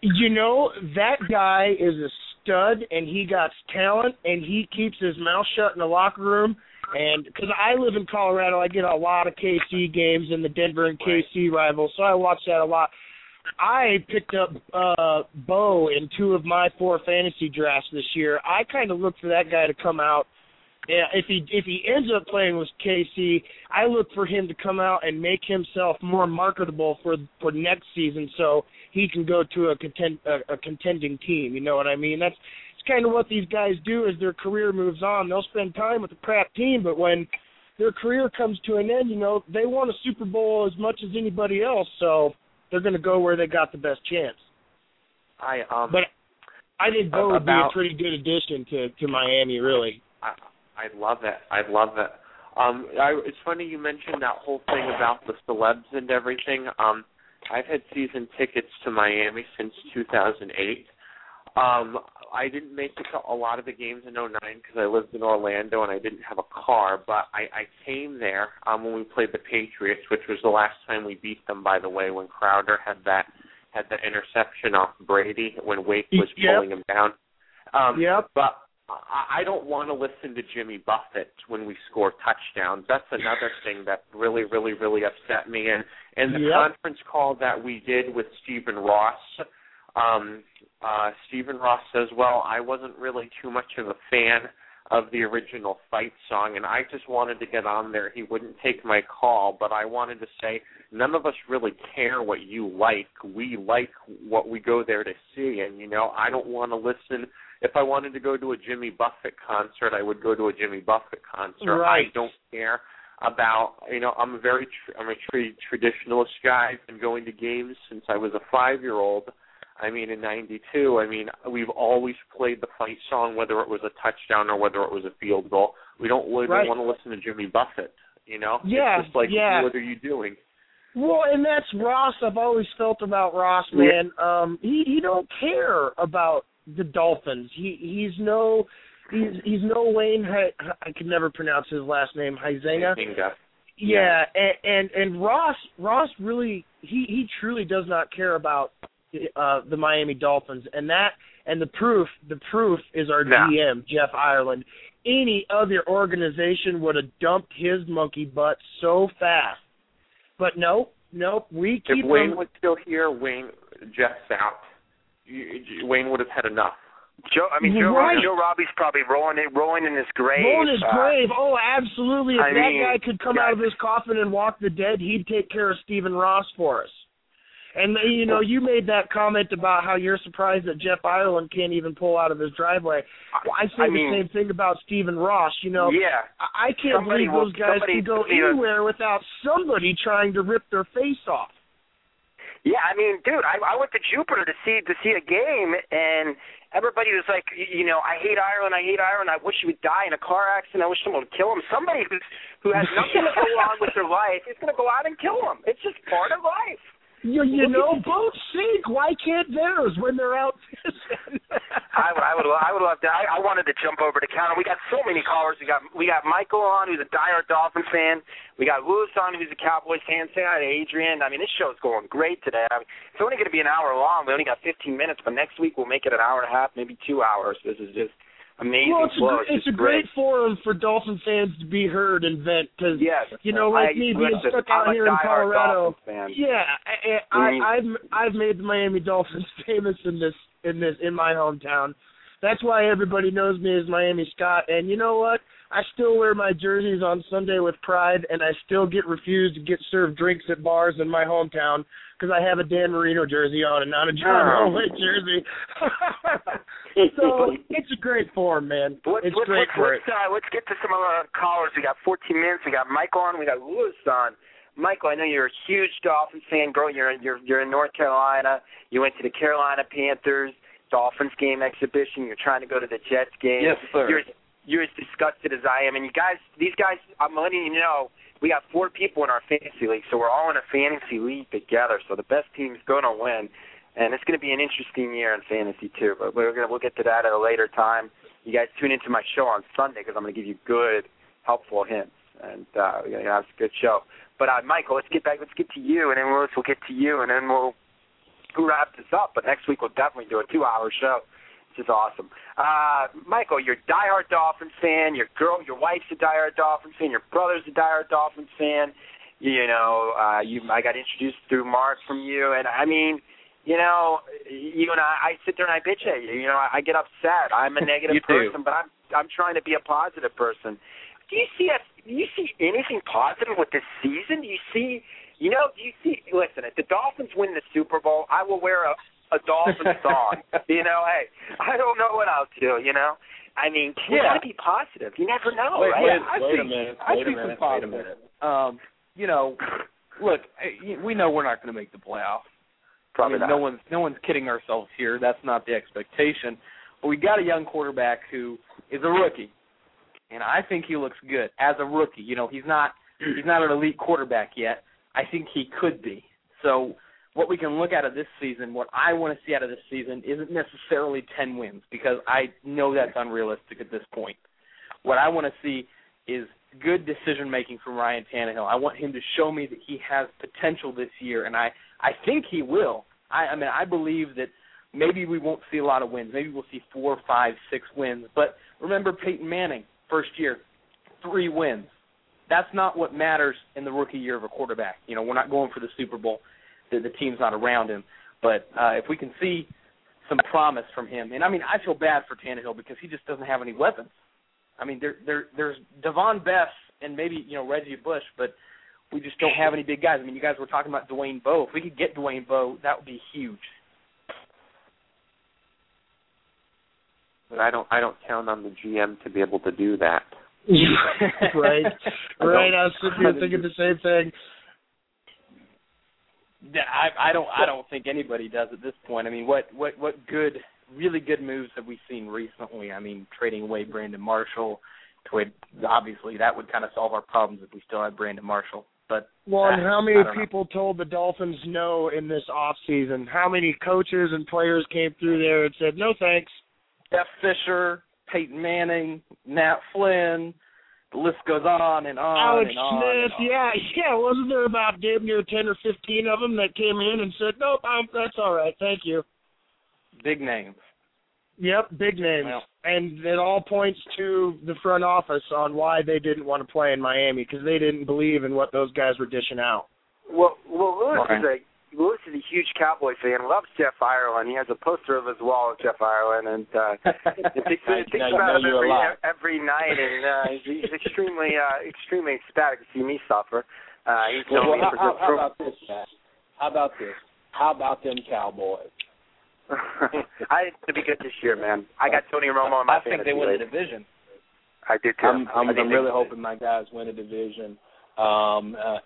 You know that guy is a stud, and he got talent, and he keeps his mouth shut in the locker room. And because I live in Colorado, I get a lot of KC games and the Denver and KC rivals, so I watch that a lot. I picked up uh Bowe in two of my four fantasy drafts this year. I kind of look for that guy to come out. Yeah, if he if he ends up playing with KC, I look for him to come out and make himself more marketable for for next season, so he can go to a contend a, a contending team. You know what I mean? That's it's kind of what these guys do as their career moves on. They'll spend time with a crap team, but when their career comes to an end, you know they want a Super Bowl as much as anybody else. So they're going to go where they got the best chance. I um. But I think Bowe would be a pretty good addition to to Miami. Really. I I love it. I love it. Um, I, it's funny you mentioned that whole thing about the celebs and everything. Um, I've had season tickets to Miami since 2008. Um, I didn't make it to a lot of the games in '09 because I lived in Orlando and I didn't have a car. But I, I came there um, when we played the Patriots, which was the last time we beat them. By the way, when Crowder had that had that interception off Brady when Wake was yep. pulling him down. Um, yep. But I don't want to listen to Jimmy Buffett when we score touchdowns. That's another thing that really, really, really upset me. And and the yep. conference call that we did with Stephen Ross, um, uh, Stephen Ross says, "Well, I wasn't really too much of a fan of the original fight song, and I just wanted to get on there. He wouldn't take my call, but I wanted to say none of us really care what you like. We like what we go there to see, and you know, I don't want to listen." If I wanted to go to a Jimmy Buffett concert, I would go to a Jimmy Buffett concert. Right. I don't care about you know I'm a very tr- I'm a tra- traditionalist guy. I've been going to games since I was a five year old. I mean, in '92, I mean, we've always played the fight song, whether it was a touchdown or whether it was a field goal. We don't really right. want to listen to Jimmy Buffett, you know? Yeah, it's just like, yeah. what are you doing? Well, and that's Ross. I've always felt about Ross, man. Yeah. Um, he he don't care about the Dolphins. He he's no he's he's no Wayne. I can never pronounce his last name. Huizenga. Yeah, and, and and Ross Ross really he he truly does not care about uh, the Miami Dolphins, and that and the proof the proof is our. GM Jeff Ireland. Any other organization would have dumped his monkey butt so fast, but no, nope. We keep if Wayne him. was still here, Wayne Jeff's out. Wayne would have had enough. Joe, I mean, Joe, right. Joe Robbie's probably rolling it, rolling in his grave. Rolling his uh, grave. Oh, absolutely. If I that mean, guy could come yeah. out of his coffin and walk the dead, he'd take care of Stephen Ross for us. And you know, you made that comment about how you're surprised that Jeff Ireland can't even pull out of his driveway. Well, I say I the mean, same thing about Stephen Ross. You know, Yeah. I I can't believe those guys somebody- can go anywhere without somebody trying to rip their face off. Yeah, I mean, dude, I, I went to Jupiter to see to see a game, and everybody was like, you know, I hate Ireland, I hate Ireland. I wish he would die in a car accident. I wish someone would kill him. Somebody who's who has nothing to go on with their life is going to go out and kill him. It's just part of life. You, you know, boats sink. Why can't theirs when they're out fishing? I would, I would, I would love to. I, I wanted to jump over to counter. We got so many callers. We got, we got Michael on, who's a diehard Dolphin fan. We got Lewis on, who's a Cowboys fan. Say hi to Adrian. I mean, this show's going great today. I mean, it's only going to be an hour long. We only got 15 minutes, but next week we'll make it an hour and a half, maybe two hours. This is just amazing well, it's flow. a, it's, just a great forum for Dolphin fans to be heard and vent because Yes, you know, like I, me being listen, stuck I'm out here in Colorado. Yeah, I, I. I, I've I've made the Miami Dolphins famous in this in this in my hometown. That's why everybody knows me as Miami Scott. And you know what? I still wear my jerseys on Sunday with pride, and I still get refused to get served drinks at bars in my hometown because I have a Dan Marino jersey on and not a John Oh. Elway jersey. so it's a great forum, man. Let's, It's let's, great let's, for it. let's, uh, let's get to some of our callers. We got 14 minutes. We got Michael on. We got Lewis on. Michael, I know you're a huge Dolphins fan. Girl, you're you're you're in North Carolina. You went to the Carolina Panthers Dolphins game exhibition. You're trying to go to the Jets game. Yes, sir. You're you're as disgusted as I am. And you guys, these guys, I'm letting you know, we got four people in our fantasy league, so we're all in a fantasy league together. So the best team's going to win, and it's going to be an interesting year in fantasy too. But we're gonna we'll get to that at a later time. You guys tune into my show on Sunday because I'm going to give you good, helpful hints, and uh, we're going to a good show. But uh, Michael, let's get back. Let's get to you, and then Lewis will get to you, and then we'll we'll wrap this up. But next week we'll definitely do a two-hour show. This is awesome. Uh, Michael, you're a diehard Dolphins fan. Your girl, your wife's a diehard Dolphins fan. Your brother's a diehard Dolphins fan. You know, uh, you I got introduced through Mark from you, and I mean, you know, you and I, I sit there and I bitch at you. You know, I, I get upset. I'm a negative do. person, but I'm I'm trying to be a positive person. Do you see a, do you see anything positive with this season? Do you see, you know, do you see? Listen, if the Dolphins win the Super Bowl, I will wear a a Dolphin song. you know, hey, I don't know what I'll do. You know, I mean, you Yeah. gotta be positive. You never know, wait, right? wait, I wait see- a minute. I wait see a some minute. Wait a positive. minute. Um, you know, look, eh, we know we're not going to make the playoffs. Probably I mean, not. no one's no one's kidding ourselves here. That's not the expectation. But we got a young quarterback who is a rookie, and I think he looks good as a rookie. You know, he's not he's not an elite quarterback yet. I think he could be. So what we can look at of this season, what I want to see out of this season, isn't necessarily ten wins because I know that's unrealistic at this point. What I want to see is good decision making from Ryan Tannehill. I want him to show me that he has potential this year, and I I think he will. I, I mean, I believe that maybe we won't see a lot of wins. Maybe we'll see four, five, six wins. But remember Peyton Manning, first year, three wins. That's not what matters in the rookie year of a quarterback. You know, we're not going for the Super Bowl. The, the team's not around him. But uh, if we can see some promise from him, and I mean, I feel bad for Tannehill because he just doesn't have any weapons. I mean, there, there, there's Davone Bess and maybe you know Reggie Bush, but we just don't have any big guys. I mean, you guys were talking about Dwayne Bowe. If we could get Dwayne Bowe, that would be huge. But I don't I don't count on the GM to be able to do that. right, right. don't- I was sitting here thinking the same thing. I, I don't, I don't think anybody does at this point. I mean, what, what, what good, really good moves have we seen recently? I mean, trading away Brandon Marshall. Trade, obviously, that would kind of solve our problems if we still had Brandon Marshall. But Well, and uh, how many don't know. people told the Dolphins no in this off season? How many coaches and players came through there and said no thanks? Jeff Fisher, Peyton Manning, Matt Flynn. The list goes on and on Alex and on. Smith, and on. yeah, yeah. Wasn't there about damn near ten or fifteen of them that came in and said, "Nope, um, that's all right, thank you." Big names. Yep, big names, Well. and it all points to the front office on why they didn't want to play in Miami because they didn't believe in what those guys were dishing out. Well, well, Lewis Okay. is a Lewis is a huge Cowboy fan. Loves Jeff Ireland. He has a poster of his wall of Jeff Ireland, and uh, he thinks, Now- thinks now you about him every every night, and uh, he's, he's extremely uh, extremely ecstatic to see me suffer. Uh, he's known Well, me how, for how, just how about this, Jack? How about this? How about them Cowboys? I to be good this year, man. I got Tony Romo on my I think they fantasy win the league. division. I do too. I'm, I'm, I think I'm really hoping my guys win a division. Um, uh,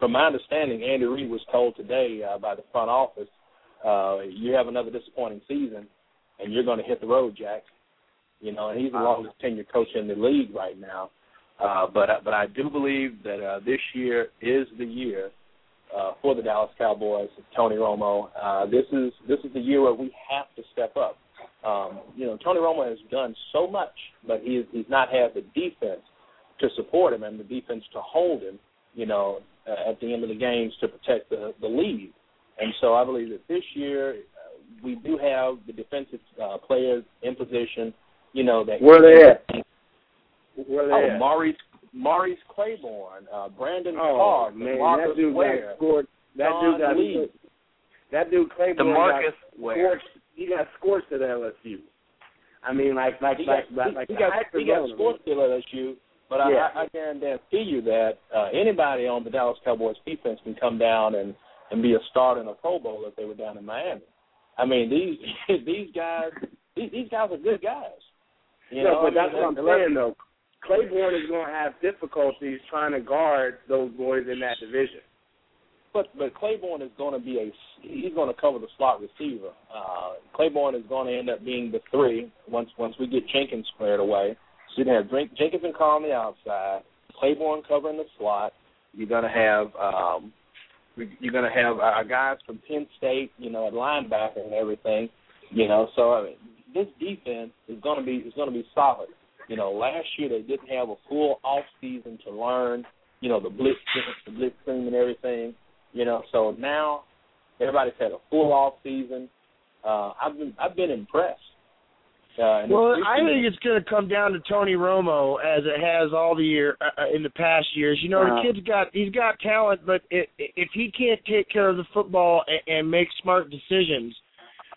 from my understanding, Andy Reid was told today uh, by the front office, uh, "You have another disappointing season, and you're going to hit the road, Jack." You know, and he's the longest tenured coach in the league right now. Uh, but but I do believe that uh, this year is the year uh, for the Dallas Cowboys. Tony Romo. Uh, this is this is the year where we have to step up. Um, you know, Tony Romo has done so much, but he's he's not had the defense to support him and the defense to hold him. You know, uh, at the end of the games to protect the the lead. And so I believe that this year uh, we do have the defensive uh, players in position. You know that. Where they at? Where they Oh, at? Maurice Morris Claiborne, uh, Brandon Oh Clark, man, Marcus that dude Ware, got scored. That John dude got Lee. that dude Claiborne DeMarcus got Ware. scorched. He got scorched at LSU. I mean, like like he like got, like, like he, got, he got on him. scored at LSU, but Yeah. I, I, guarantee you that uh, anybody on the Dallas Cowboys defense can come down and and be a starter in a Pro Bowl if they were down in Miami. I mean, these these guys these, these guys are good guys. You no, know, but that's I mean, what I'm saying though. Claiborne is going to have difficulties trying to guard those boys in that division. But but Claiborne is going to be a he's going to cover the slot receiver. Uh, Claiborne is going to end up being the three once once we get Jenkins squared away. So you're to have Jenkins and on the outside, Claiborne covering the slot. You're to have um, you're to have our guys from Penn State, you know, at linebacker and everything. You know, so I mean, this defense is to be is to be solid. You know, last year they didn't have a full off season to learn, you know, the blitz the blitz scheme and everything. You know, so now everybody's had a full off season. Uh, I've been I've been impressed. Uh, Well, I think it's going to come down to Tony Romo as it has all the year uh, uh, in the past years. You know, Uh-huh. the kid's got he's got talent, but i if he can't take care of the football and, and make smart decisions,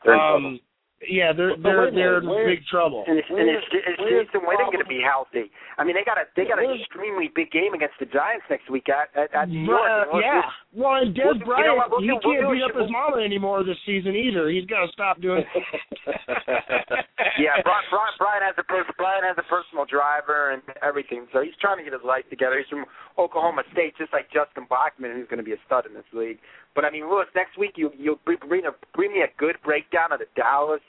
They're in trouble. um, yeah, they're But they're wait a they're in where- big trouble. And, it's, and is, is Where's Jason the Witten going to be healthy? I mean, they got a they got an extremely big game against the Giants next week at at, at New York. uh, we'll- yeah. Well, and Dez we'll- you know Bryant, what, we'll he do- can't do a beat up show- his mama anymore this season either. He's got to stop doing. yeah, Brian, Brian, Brian has a pers- Brian has a personal driver and everything, so he's trying to get his life together. He's from Oklahoma State, just like Justin Blackmon, who's going to be a stud in this league. But I mean, Lewis, next week you you'll bring bring, a, bring me a good breakdown of the Dallas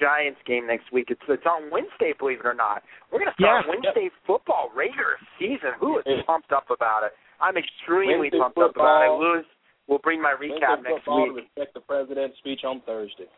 Giants game next week. It's it's on Wednesday, believe it or not. We're going to start Yeah. Wednesday football Raiders season. Who is Yeah. pumped up about it? I'm extremely Wednesday pumped up about it. football. Lewis will bring my recap Wednesday next football to week. respect the president's speech on Thursday.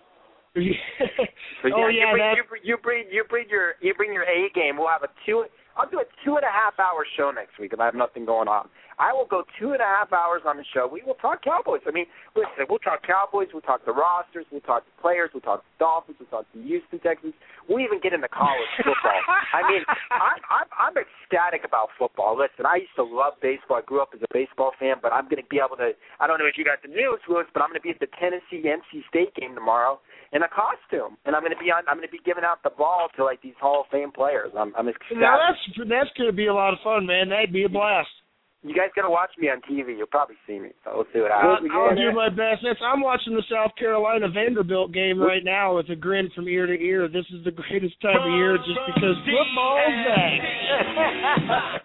So, oh yeah, oh, yeah, you bring, you, bring, you bring you bring your you bring your A game. We'll have a two. I'll do a two and a half hour show next week if I have nothing going on. I will go two and a half hours on the show. We will talk Cowboys. I mean, listen, we'll talk Cowboys. We'll talk the rosters. We'll talk the players. We'll talk the Dolphins. We'll talk the Houston Texans. We'll even get into college football. I mean, I, I'm I'm ecstatic about football. Listen, I used to love baseball. I grew up as a baseball fan, but I'm going to be able to. I don't know if you got the news, Lewis, but I'm going to be at the Tennessee NC State game tomorrow in a costume, and I'm going to be on. I'm going to be giving out the ball to like these Hall of Fame players. I'm I'm ecstatic. now that's that's going to be a lot of fun, man. That'd be a blast. You guys got to watch me on TV. You'll probably see me. So we'll see what I'll, happens. I'll do my best. It's, I'm watching the South Carolina Vanderbilt game right now with a grin from ear to ear. This is the greatest time of year just because football's back.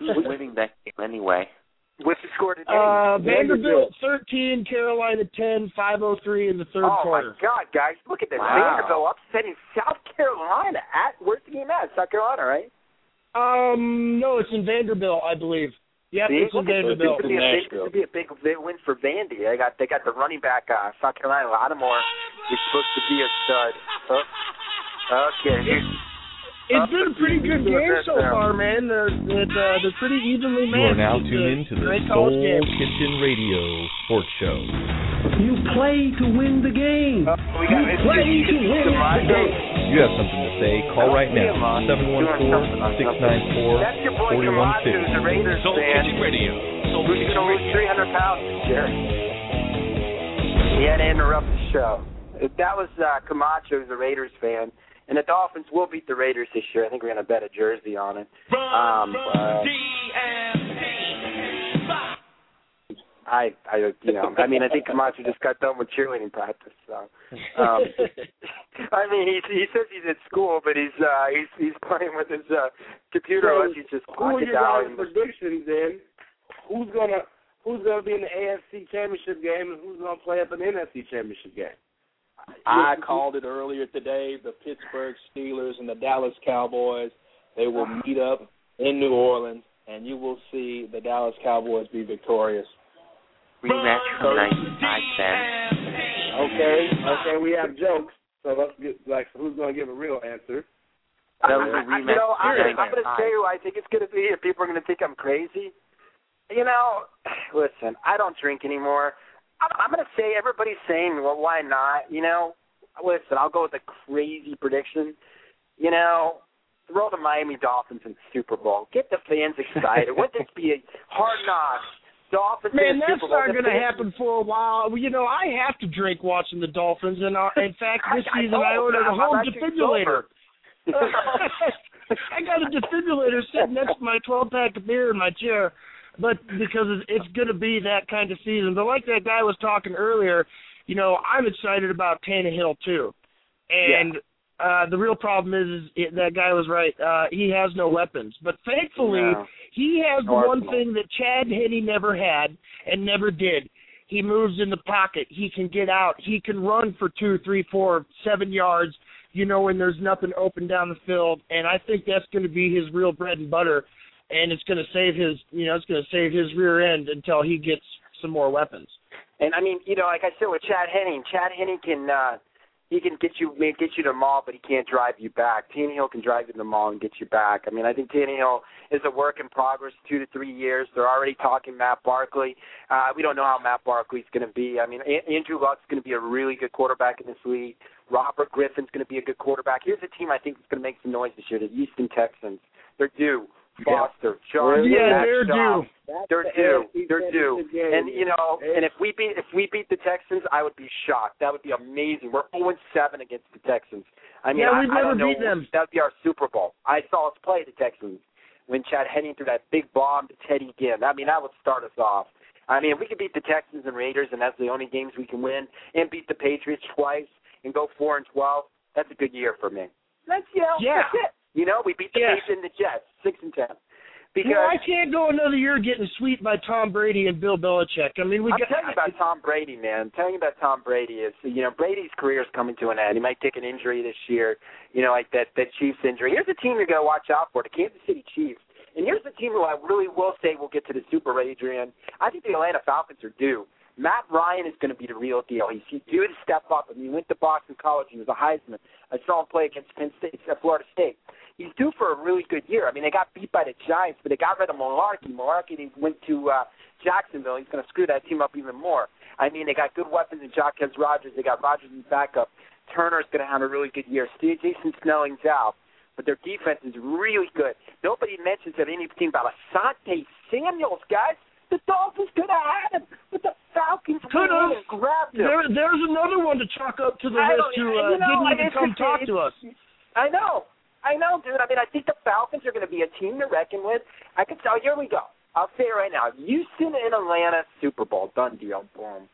We're winning that game anyway? What's the score today? Uh, Vanderbilt. Vanderbilt 13, Carolina 10, 503 in the third oh quarter. Oh, my God, guys! Look at this. Wow. Vanderbilt upsetting South Carolina at where's the game at? South Carolina, right? Um, no, it's in Vanderbilt, I believe. Yeah, See? it's in Look at this. Vanderbilt. This could be big, Nashville. this could be a big big win for Vandy. They got they got the running back uh, South Carolina Lattimore. He's supposed to be a stud. Oh. Okay. It's been a pretty good game so far, man. They're they're, uh, they're pretty evenly matched. You are now tuned a in to the great Soul game. Kitchen Radio Sports Show. You play to win the game. We got You play to win the game. You have something to say, call right now. 714-694-4150. That's your boy Camacho, who's a Raiders Soul fan. Kitchen Radio. Soul Who's Kitchen gonna lose Radio. 300 pounds this year? He had to interrupt the show. That was uh, Camacho, who's a Raiders fan. And the Dolphins will beat the Raiders this year. I think we're going to bet a jersey on it. Um, uh, I, I, you know, I mean, I think Camacho just got done with cheerleading practice. So, um, I mean, he he says he's at school, but he's uh, he's he's playing with his uh, computer So, unless he's just Who are your guys' dialing. predictions then? Who's gonna Who's gonna be in the AFC Championship game and who's gonna play up in the NFC Championship game? I called it earlier today. The Pittsburgh Steelers and the Dallas Cowboys. They will meet up in New Orleans, and you will see the Dallas Cowboys be victorious. Rematch from '95 then. Okay, okay, we have jokes. So let's get like who's gonna give a real answer? That was a I- I- rematch You know, I, from I'm going to '95. say I think it's going to be. If people are going to think I'm crazy, you know, listen, I don't drink anymore. I'm, I'm going to say everybody's saying, well, why not? You know, listen, I'll go with a crazy prediction. You know, throw the Miami Dolphins in the Super Bowl. Get the fans excited. Wouldn't this be a hard knocks? Dolphins Man, that's not going to happen for a while. You know, I have to drink watching the Dolphins, and uh, in fact, this I- I season know, I ordered a home defibrillator. I got a defibrillator sitting next to my 12 pack of beer in my chair, but because it's, it's going to be that kind of season. But like that guy was talking earlier, you know, I'm excited about Tannehill too, and uh the real problem is, is it, that guy was right. Uh He has no weapons, but thankfully No. he has the No one arsenal. thing that Chad Henne never had and never did. He moves in the pocket. He can get out. He can run for two, three, four, seven yards. You know when there's nothing open down the field, and I think that's going to be his real bread and butter, and it's going to save his, you know, it's going to save his rear end until he gets some more weapons. And I mean, you know, like I said with Chad Henne, Chad Henne can uh he can get you may get you to the mall, but he can't drive you back. Tannehill can drive you to the mall and get you back. I mean, I think Tannehill is a work in progress, two to three years. They're already talking Matt Barkley. Uh, we don't know how Matt Barkley's going to be. I mean, A- Andrew Luck's going to be a really good quarterback in this league. Robert Griffin's going to be a good quarterback. Here's a team I think is going to make some noise this year: the Houston Texans. They're due. Foster, John, Yeah, Matt they're due. They're due. They're due. And you know, and if we beat if we beat the Texans, I would be shocked. That would be amazing. We're 0 7 against the Texans. I mean, Yeah, we've I never don't know. beat them. That would be our Super Bowl. I saw us play the Texans when Chad Henne threw that big bomb to Teddy Ginn. I mean, that would start us off. I mean, if we could beat the Texans and Raiders, and that's the only games we can win, and beat the Patriots twice, and go four and twelve, that's a good year for me. That's you know, Yeah. that's it. You know, we beat the Yeah. Patriots and the Jets, six and ten. Because You know, I can't go another year getting swept by Tom Brady and Bill Belichick. I mean, we I'm got telling you about Tom Brady, man. I'm telling you about Tom Brady is you know Brady's career is coming to an end. He might take an injury this year, you know, like that that Chiefs injury. Here's a team you got to watch out for: the Kansas City Chiefs. And here's the team who I really will say will get to the Super Bowl, Adrian. I think the Atlanta Falcons are due. Matt Ryan is going to be the real deal. He's, he's due to step up. I mean, he went to Boston College. He was a Heisman. I saw him play against Penn State, uh, Florida State. He's due for a really good year. I mean, they got beat by the Giants, but they got rid of Mularkey. Mularkey went to uh, Jacksonville. He's going to screw that team up even more. I mean, they got good weapons in Jacquizz Rodgers. They got Rodgers in backup. Turner's going to have a really good year. Jason Snelling's out, but their defense is really good. Nobody mentions of anything about Asante Samuels, guys. The Dolphins could have had him, but the Falcons Could have. grabbed him. There, there's another one to chalk up to the I list who you uh, know, didn't even come talk to us. I know. I know, dude. I mean, I think the Falcons are going to be a team to reckon with. I can tell. Here we go. I'll say it right now. Houston and Atlanta Super Bowl done deal. Boom.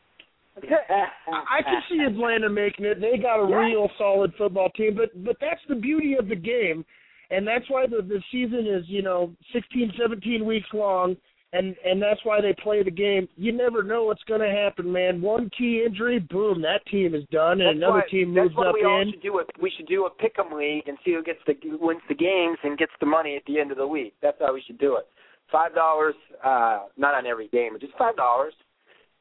I can see Atlanta making it. They got a Yeah. real solid football team, but but that's the beauty of the game, and that's why the the season is you know 16, 17 weeks long, and and that's why they play the game. You never know what's going to happen, man. One key injury, boom, that team is done, and That's another why, team that's moves why up we all in. should do a we should do a pick 'em league and see who gets the who wins the games and gets the money at the end of the week. That's how we should do it. Five dollars, uh, not on every game, but just five dollars.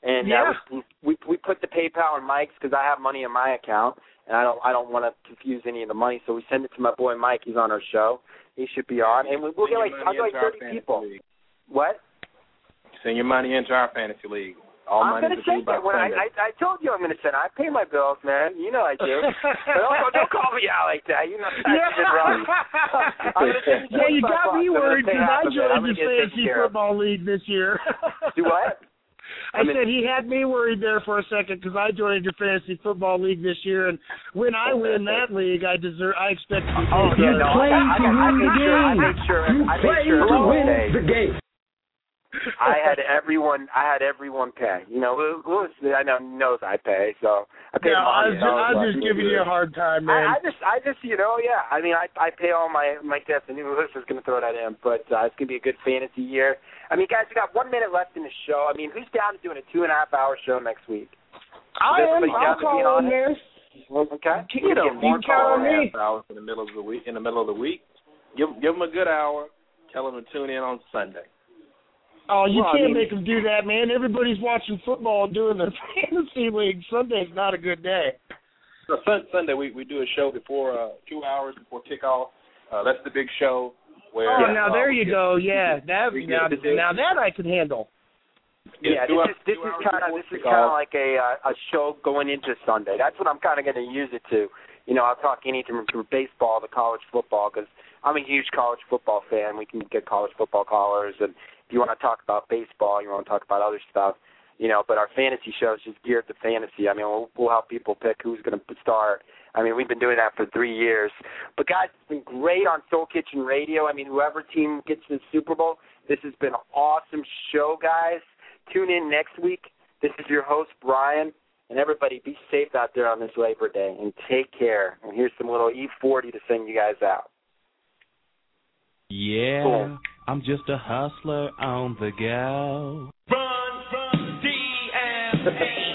And Yeah. uh, we, we we put the PayPal on Mike's because I have money in my account, and I don't I don't want to confuse any of the money, so we send it to my boy Mike. He's on our show. He should be on, and we, we'll get like I'll get like thirty people. What? Send your money into our fantasy league. All I'm money gonna is due it. When I, I I told you I'm gonna send. I pay my bills, man. You know I do. But don't, don't call me out like that. You know that's wrong. I'm gonna you yeah, you got me bucks. I'm gonna worried because I of it. I'm joined gonna the get fantasy football league this year. Do what? I I mean- said he had me worried there for a second because I joined your fantasy football league this year, and when I win that league, I deserve. I expect to oh, be Oh, You no, play I, I, to I, I win the made sure. I game. You I play to win the game. I had everyone. I had everyone pay. You know, Lewis. I know knows I pay, so I pay No, I $100 was, just, I was just giving you a hard time, man. I, I just, I just, you know, yeah. I mean, I, I pay all my my debts. I knew Lewis was going to throw that in, but uh, it's going to be a good fantasy year. I mean, guys, we got one minute left in the show. I mean, who's down to doing a two and a half hour show next week? I am. I'll call on in there. Okay. You know, Get you count on me. hours in the middle of the week. In the middle of the week, give give them a good hour. Tell them to tune in on Sunday. Oh, you Well, can't mean- make them do that, man. Everybody's watching football and doing their fantasy league. Sunday's not a good day. So sun, Sunday we we do a show before uh, two hours before kickoff. Uh, that's the big show where. Oh, now uh, there you get- go. Yeah, that we now, get to do- now that I can handle. Yeah, two this hours- is this is kind of before this is kind of like a uh, a show going into Sunday. That's what I'm kind of going to use it to. you know, I'll talk anything from baseball to college football because I'm a huge college football fan. We can get college football callers, and if you want to talk about baseball, you want to talk about other stuff, you know. But our fantasy show is just geared to fantasy. I mean, we'll, we'll help people pick who's going to start. I mean, we've been doing that for three years. But guys, it's been great on Soul Kitchen Radio. I mean, whoever team gets the Super Bowl, this has been an awesome show, guys. Tune in next week. This is your host, Brian. And everybody, be safe out there on this Labor Day and take care. And here's some little E40 to send you guys out. Yeah, Cool. I'm just a hustler on the go. Run from DMV.